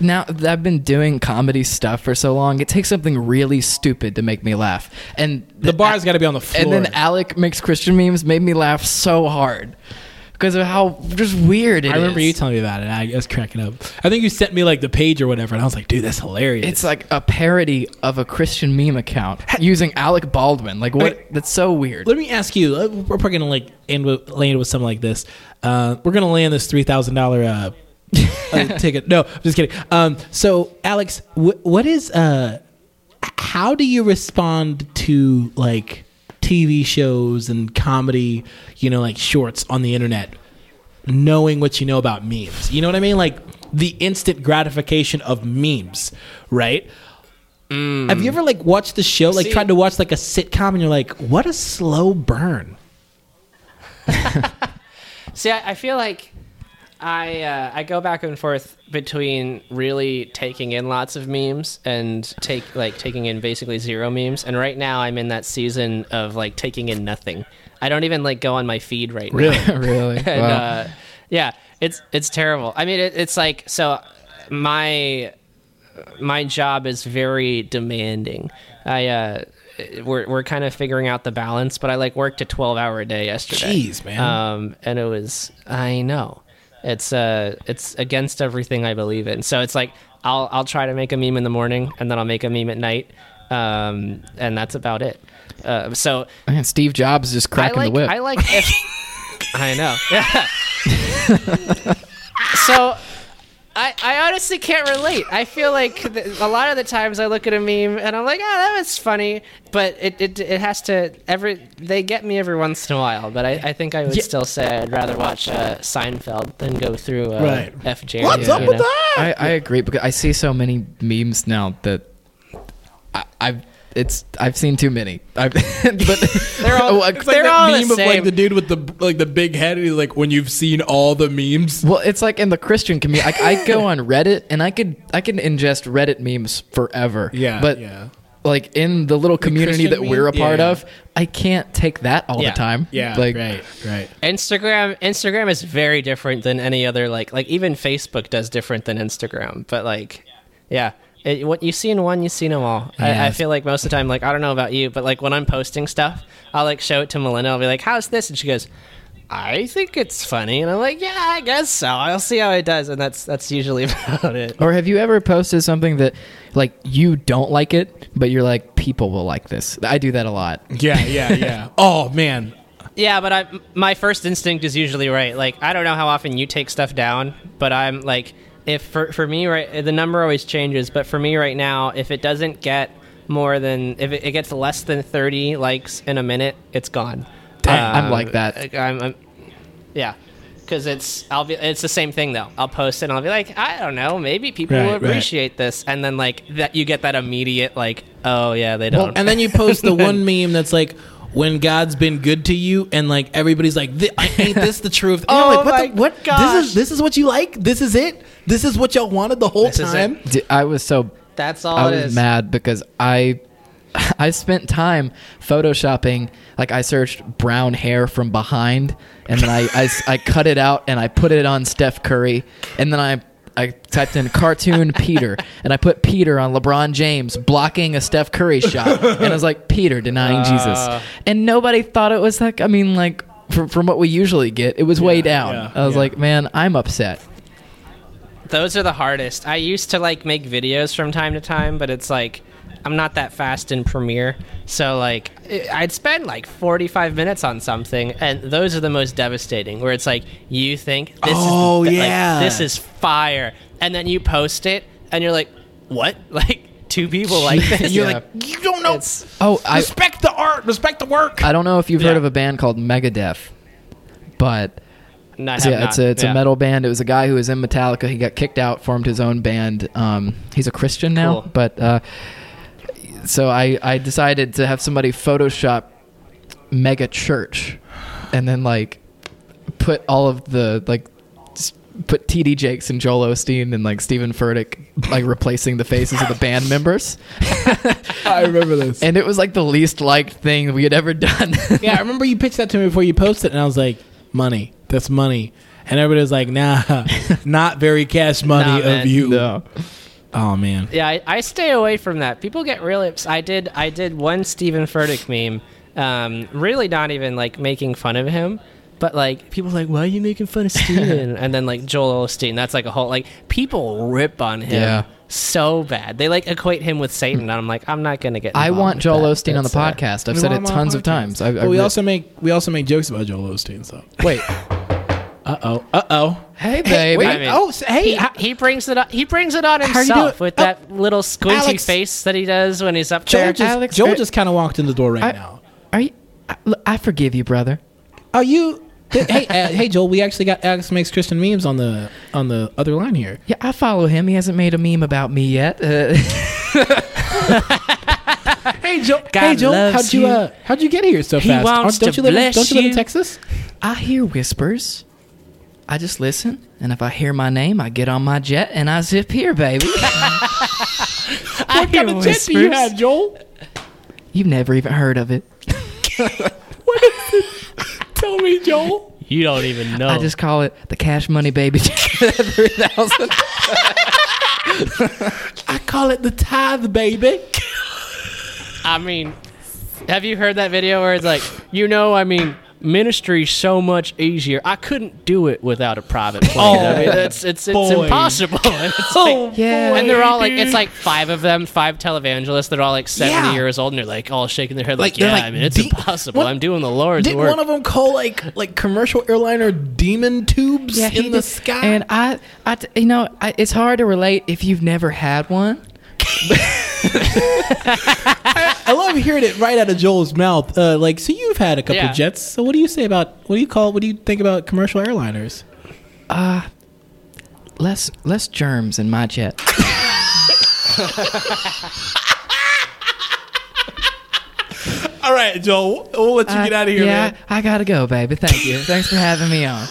now that I've been doing comedy stuff for so long, it takes something really stupid to make me laugh. And the bar's got to be on the floor. And then Alex makes Christian memes made me laugh so hard because of how just weird it is. I remember you telling me about it. I was cracking up. I think you sent me like the page or whatever, and I was like, dude, that's hilarious. It's like a parody of a Christian meme account using Alec Baldwin. Like what? Okay. That's so weird. Let me ask you. uh, We're probably gonna like end with land with something like this. Uh, we're gonna land this three thousand dollar uh, ticket. No, I'm just kidding. Um, so, Alex, wh- what is uh, how do you respond to like TV shows and comedy? You know, like shorts on the internet, knowing what you know about memes. You know what I mean? Like the instant gratification of memes, right? Have you ever like watched the show, like See- tried to watch like a sitcom, and you're like, what a slow burn. See, I, I feel like I uh, I go back and forth between really taking in lots of memes and take like taking in basically zero memes. And right now, I'm in that season of like taking in nothing. I don't even like go on my feed right now. really? and Wow. uh, yeah, it's it's terrible. I mean, it, it's like so. My my job is very demanding. I uh, we're we're kind of figuring out the balance, but I like worked a twelve hour a day yesterday. Jeez, man. Um, and it was I know it's uh it's against everything I believe in. So it's like I'll I'll try to make a meme in the morning, and then I'll make a meme at night, um, and that's about it. Uh, so Man, Steve Jobs is just cracking like, the whip. I like if I know. Yeah. so I, I honestly can't relate. I feel like th- a lot of the times I look at a meme and I'm like, oh, that was funny, but it, it, it has to every they get me every once in a while. But I, I think I would Yeah. still say I'd rather watch uh, Seinfeld than go through uh, Right. F Jerry. What's you up with that? I, I agree because I see so many memes now that I, I've it's I've seen too many. I've, but They're all- Like, It's like They're that all the meme of like same. the dude with the like the big head. He's like, when you've seen all the memes. Well, it's like in the Christian community. I, I go on Reddit and I could I can ingest Reddit memes forever. Yeah, but yeah. like in the little community Christian that we're a meme? part Yeah. of, I can't take that all Yeah. the time. Yeah, like right, right. Instagram Instagram is very different than any other like like even Facebook does different than Instagram. But like, yeah, it, what you see in one, you see them all. I, I feel like most of the time, like I don't know about you, but like when I'm posting stuff, I'll like show it to Melinda. I'll be like, "How's this?" And she goes. I think it's funny, and I'm like, yeah, I guess so. I'll see how it does, and that's that's usually about it. Or have you ever posted something that like you don't like it, but you're like people will like this? I do that a lot. Yeah, yeah, yeah. oh man, Yeah, but I my first instinct is usually right. Like I don't know how often you take stuff down, but I'm like if for for me right the number always changes, but for me right now if it doesn't get more than if it, it gets less than 30 likes in a minute, it's gone. Dang, I'm um, like that. I'm, I'm- yeah. because it's I'll be it's the same thing though. I'll post it and I'll be like, I don't know, maybe people Right, will right. appreciate this, and then like that you get that immediate like, oh yeah, they don't. Well, and then you post the one meme that's like, when God's been good to you, and like everybody's like, "Thi- ain't this the truth? And Oh like, what my the, what? God This is this is what you like? This is it? This is what y'all wanted the whole This is it. time? Dude, I was so that's all I it was is. mad because I I spent time photoshopping like I searched brown hair from behind and then I, I, I cut it out and I put it on Steph Curry and then I I typed in cartoon Peter and I put Peter on LeBron James blocking a Steph Curry shot and I was like Peter denying Uh. Jesus and nobody thought it was like I mean like from, from what we usually get it was way down yeah, I was yeah. like man I'm upset Those are the hardest. I used to like make videos from time to time, but it's like I'm not that fast in Premiere. So like I- I'd spend like 45 minutes on something and those are the most devastating where it's like you think this Oh, is like, yeah. this is fire and then you post it and you're like what? Like two people like this? And you're Yeah. like, you don't know. It's- oh I respect the art, respect the work. I don't know if you've heard of a band called Megadeth but Not, So have yeah, it's a it's Yeah. a metal band. It was a guy who was in Metallica. He got kicked out, formed his own band. Um, he's a Christian now, Cool. but uh, so I I decided to have somebody Photoshop mega church, and then like put all of the like put TD Jakes and Joel Osteen and like Stephen Furtick like replacing the faces of the band members, I remember this. and it was like the least liked thing we had ever done. yeah, I remember you pitched that to me before you posted, and I was like, money. That's money. And everybody's like, nah, not very cash money Nah, of man. you. no. Oh man. Yeah, I, I stay away from that. People get really ups- I did I did one Stephen Furtick meme, um, really not even like making fun of him, but like people are like, why are you making fun of Steven? and then like Joel Osteen, that's like a whole like people rip on him Yeah. So bad. They like equate him with Satan, and I'm like, I'm not gonna get. I want Joel that. Osteen on the That's, uh, podcast. I've We said want it him on tons our of podcast. times. I, I But we re- also make we also make jokes about Joel Osteen. So wait. uh oh, uh oh. Hey, babe. wait. I mean, oh, s- hey, he, how- he brings it. On, he brings it on you himself doing? with Oh, that little squinty Alex. face that he does when he's up Joel there. just Alex, Joel just kind of walked in the door right I- now. Are you? I, look, I forgive you, brother. Are you? Hey, uh, hey, Joel. We actually got Alex makes Christian memes on the on the other line here. Yeah, I follow him. He hasn't made a meme about me yet. Uh, Hey, Joel. God hey, Joel. How'd you you. uh, how'd you get here so He fast? wants don't to you live? In, bless don't you live in. Texas? I hear whispers. I just listen, and if I hear my name, I get on my jet and I zip here, baby. What kind of jet do you have, Joel? You've never even heard of it. Tell me, Joel. You don't even know. I just call it the Cash Money Baby Three Thousand. I call it the tithe, baby. I mean, have you heard that video where it's like, you know, I mean, ministry's so much easier. I couldn't do it without a private oh, plane. I mean, it's it's, it's boy. impossible. And, it's like- Yeah. and they're all like, it's like five of them, five televangelists. They're all like seventy Yeah. years old, and they're like all shaking their head, Like, like, yeah, like, I mean, it's de- impossible. what- I'm doing the Lord's Didn't work. one of them call like like commercial airliner demon tubes Yeah, in the did. sky? And I, I, you know, I, it's hard to relate if you've never had one. I love hearing it right out of Joel's mouth. Uh, like, so you've had a couple Yeah. jets. So what do you say about what do you call what do you think about commercial airliners? Less, less germs in my jet. All right, Joel, we'll let you get out of here, Uh, yeah, man. I gotta go, baby. Thank you. Thanks for having me on.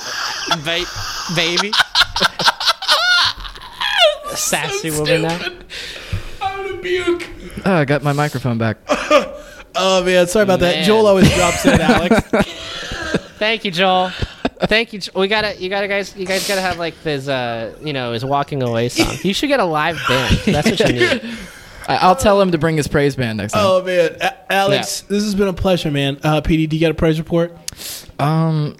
Ba- baby. Sassy woman now. I'm gonna puke. Oh, I got my microphone back. Oh man, sorry about that. Joel always drops in, Alex. Thank you, Joel. Thank you. Jo- We gotta, you gotta, guys, you guys gotta have like this, uh, you know, his walking away song. You should get a live band. That's what you need. I, I'll tell him to bring his praise band next time. oh man, A- Alex, this has been a pleasure, man. Uh, Petey, do you got a praise report? Um,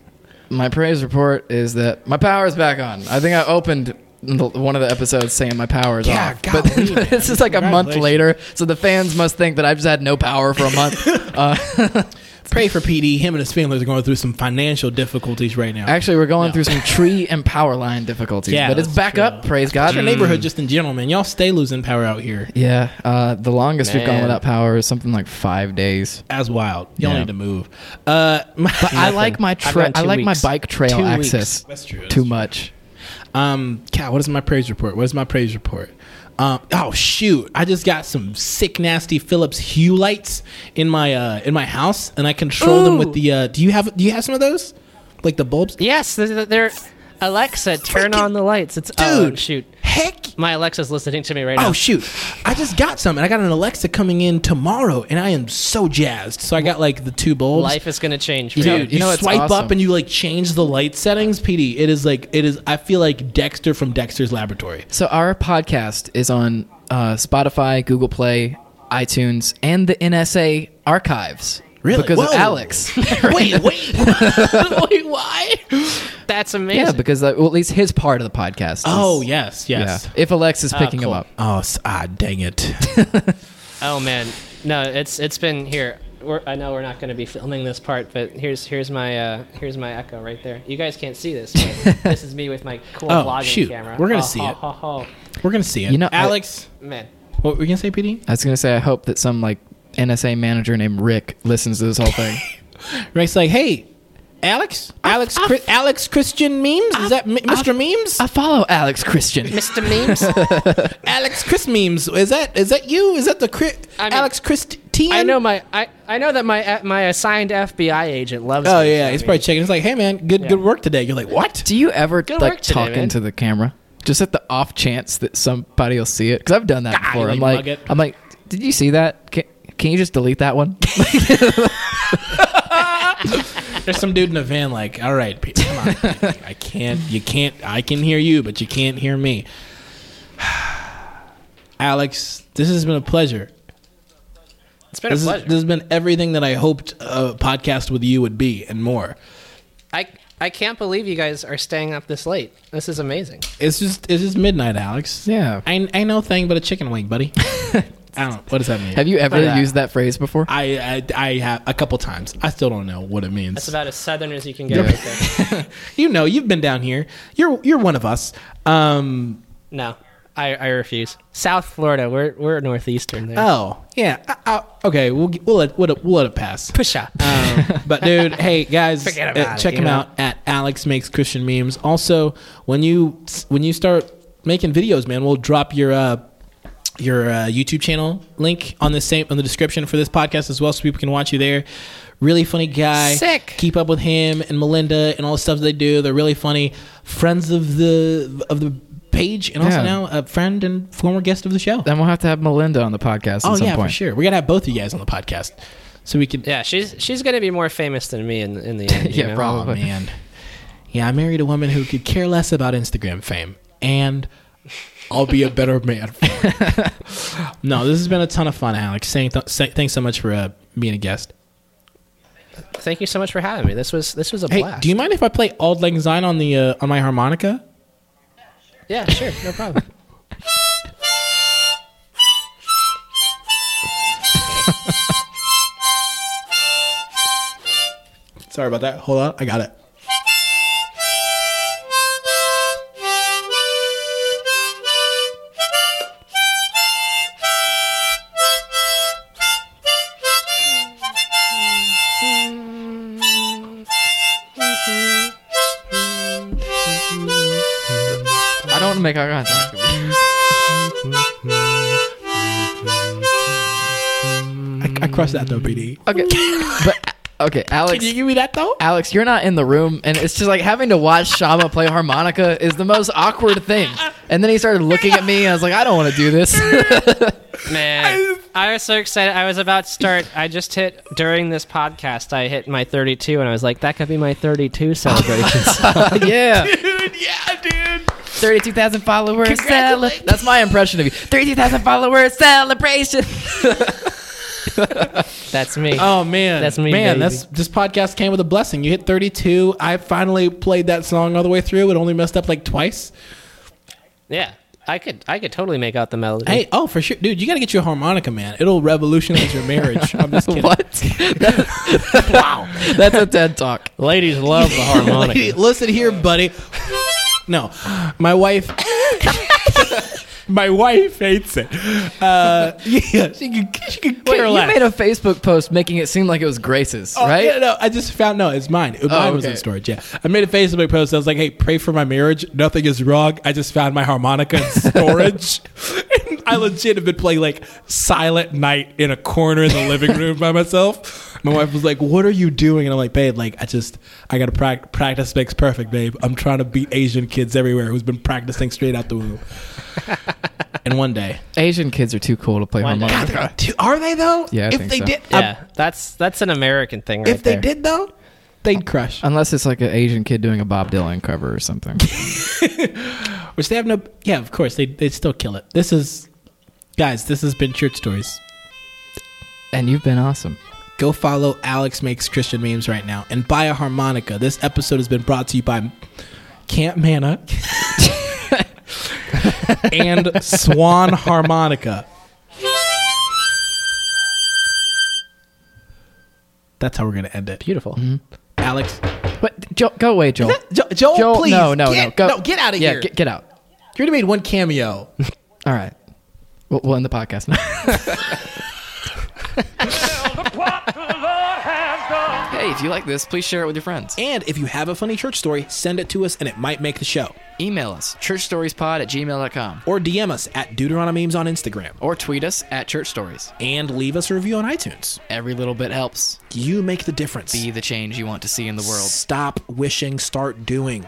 my praise report is that my power is back on. I think I opened the, one of the episodes saying my power is Yeah, off, golly, but man. this is like a month later, so the fans must think that I've just had no power for a month. uh, Pray for Petey. Him and his family are going through some financial difficulties right now. Actually, we're going through some tree and power line difficulties, Yeah, but it's back true. up. Praise God. your neighborhood, just in general, man. Y'all stay losing power out here. Yeah, uh, the longest we've gone without power is something like five days. As wild. Y'all Yeah. need to move. Uh, I like my tra- I like my bike trail Two access That's true. too much. Um, God, what is my praise report? What is my praise report? Um, oh shoot, I just got some sick, nasty Philips Hue lights in my uh in my house, and I control them with the. Uh, do you have Do you have some of those? Like the bulbs, Yes, they're, they're Alexa, turn Freaking- on the lights. It's dude. oh, shoot. Heck. My Alexa's listening to me right now. Oh shoot! I just got some, and I got an Alexa coming in tomorrow, and I am so jazzed. So I got like the two bulbs. Life is gonna change. Dude, you. you, you know, it's swipe awesome. up and you like change the light settings. Petey, it is like it is. I feel like Dexter from Dexter's Laboratory. So our podcast is on uh, Spotify, Google Play, iTunes, and the NSA archives. Really? Because of Alex. wait, wait, wait! Why? That's amazing. yeah, because uh, well, at least his part of the podcast. is- Oh yes, yes. yeah. If Alex is picking cool. him up, Oh, s- ah, dang it. Oh man, no, it's it's been here. We're, I know we're not going to be filming this part, but here's here's my uh, here's my echo right there. You guys can't see this. But this is me with my cool Oh, vlogging shoot. camera. We're gonna Oh, see ho, it. ho, ho. We're gonna see it. You know, I- Alex, Man, what were you gonna say, Petey? I was gonna say I hope that some like NSA manager named Rick listens to this whole thing. Rick's like, hey, Alex, Alex, Chri- Alex Christian memes. Is that M- Mr. Memes? I follow Alex Christian. Mr. Memes. Alex Chris Memes. Is that is that you? Is that the Chri- I mean, Alex Christian? I know my I, I know that my uh, my assigned FBI agent loves. It. Oh me, yeah, he's I probably mean, checking. He's like, hey man, good Yeah. good work today. You're like, what? Do you ever Good like work today, talk man. into the camera? Just at the off chance that somebody will see it? Because I've done that Ah, before. I'm like like, it. I'm like, did you see that? Can, can you just delete that one? There's some dude in a van like, all right, Pete, come on. I can't, you can't, I can hear you, but you can't hear me. Alex, this has been a pleasure. It's been a This, is, pleasure. this has been everything that I hoped a podcast with you would be and more. I I can't believe you guys are staying up this late. This is amazing. It's just, it's just midnight, Alex. yeah. I, I know thing but a chicken wing, buddy. I don't know. What does that mean? Have you ever Yeah. used that phrase before? I, I, I have a couple times. I still don't know what it means. That's about as southern as you can get Yeah. right there. you know, you've been down here. You're, you're one of us. Um, No, I, I refuse. South Florida, we're we're northeastern there. Oh yeah. Uh, uh, okay, we'll we'll let, we'll, let- we'll let it pass. Push up. Um, but dude, hey guys, uh, about it, check him know? out at Alex makes Christian memes. Also, when you when you start making videos, man, we'll drop your uh, your uh, YouTube channel link on the same on the description for this podcast as well, so people can watch you there. Really funny guy. Sick. Keep up with him and Melinda and all the stuff they do. They're really funny. Friends of the of the page, and also Yeah. now a friend and former guest of the show. Then we'll have to have Melinda on the podcast at Oh some yeah, point. for sure. We gotta have both of you guys on the podcast, so we can. yeah, she's she's gonna be more famous than me in in the end. you Yeah, know? Oh probably. man, yeah. I married a woman who could care less about Instagram fame, and I'll be a better man. no, this has been a ton of fun, Alex. Saying th- say, thanks so much for uh, being a guest. Thank you so much for having me. This was this was a Hey, blast. do you mind if I play Auld Lang Syne on the uh, on my harmonica? Yeah, sure, no problem. Sorry about that. Hold on, I got it. I, I that though, Petey. Okay, but uh, okay, Alex. Can you give me that though? Alex, you're not in the room, and it's just like having to watch Shama play harmonica is the most awkward thing. And then he started looking at me, and I was like, I don't want to do this. Man, I was so excited. I was about to start. I just hit during this podcast. I hit my 32, and I was like, that could be my 32 celebrations. yeah, Dude, yeah, dude. thirty-two thousand followers. Cele- That's my impression of you. Thirty-two thousand followers celebration. That's me. Oh man, That's me, Man, baby. that's this podcast came with a blessing. You hit 32. I finally played that song all the way through. It only messed up like twice. yeah. I could I could totally make out the melody. Hey, oh for sure, dude, you got to get your harmonica, man. It'll revolutionize your marriage. I'm just kidding. What? wow. That's a TED talk. ladies love the harmonica. Listen here, buddy. No, my wife. My wife hates it. Uh, yeah, she could, she could Wait, care you less. made a Facebook post making it seem like it was Grace's, Oh, right? yeah, no, I just found no, it's mine. It- mine was in okay. storage. Yeah, I made a Facebook post. I was like, "Hey, pray for my marriage. Nothing is wrong. I just found my harmonica in storage." And I legit have been playing like Silent Night in a corner in the living room by myself. My wife was like, "What are you doing?" And I'm like, "Babe, like I just I gotta prac- practice makes perfect, babe. I'm trying to beat Asian kids everywhere who's been practicing straight out the womb." and one day, Asian kids are too cool to play Why not? harmonica. Dude, are they though? Yeah, I if think they so. did, yeah, um, that's that's an American thing. Right there. if they there. did though, they'd crush. Unless it's like an Asian kid doing a Bob Dylan cover or something. Which they have no. Yeah, of course they they still kill it. This is, guys. This has been Church Stories. and you've been awesome. Go follow Alex makes Christian memes right now and buy a harmonica. This episode has been brought to you by Camp Manna and Swan Harmonica. That's how we're gonna end it. beautiful. Mm-hmm. Alex, But Joel, go away, Joel. Jo- Joel, Joel, please, no, no, get, no, go. No, get out of yeah, here. Get, get out. you already made one cameo. All right. We'll, we'll end the podcast now. hey, if you like this, please share it with your friends. And if you have a funny church story, send it to us and it might make the show. Email us, churchstoriespod at gmail.com. Or DM us at Deuteronomemes on Instagram. Or tweet us at Church Stories. And leave us a review on iTunes. Every little bit helps. You make the difference. Be the change you want to see in the world. Stop wishing, start doing.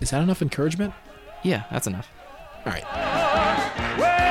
Is that enough encouragement? Yeah, that's enough. All right.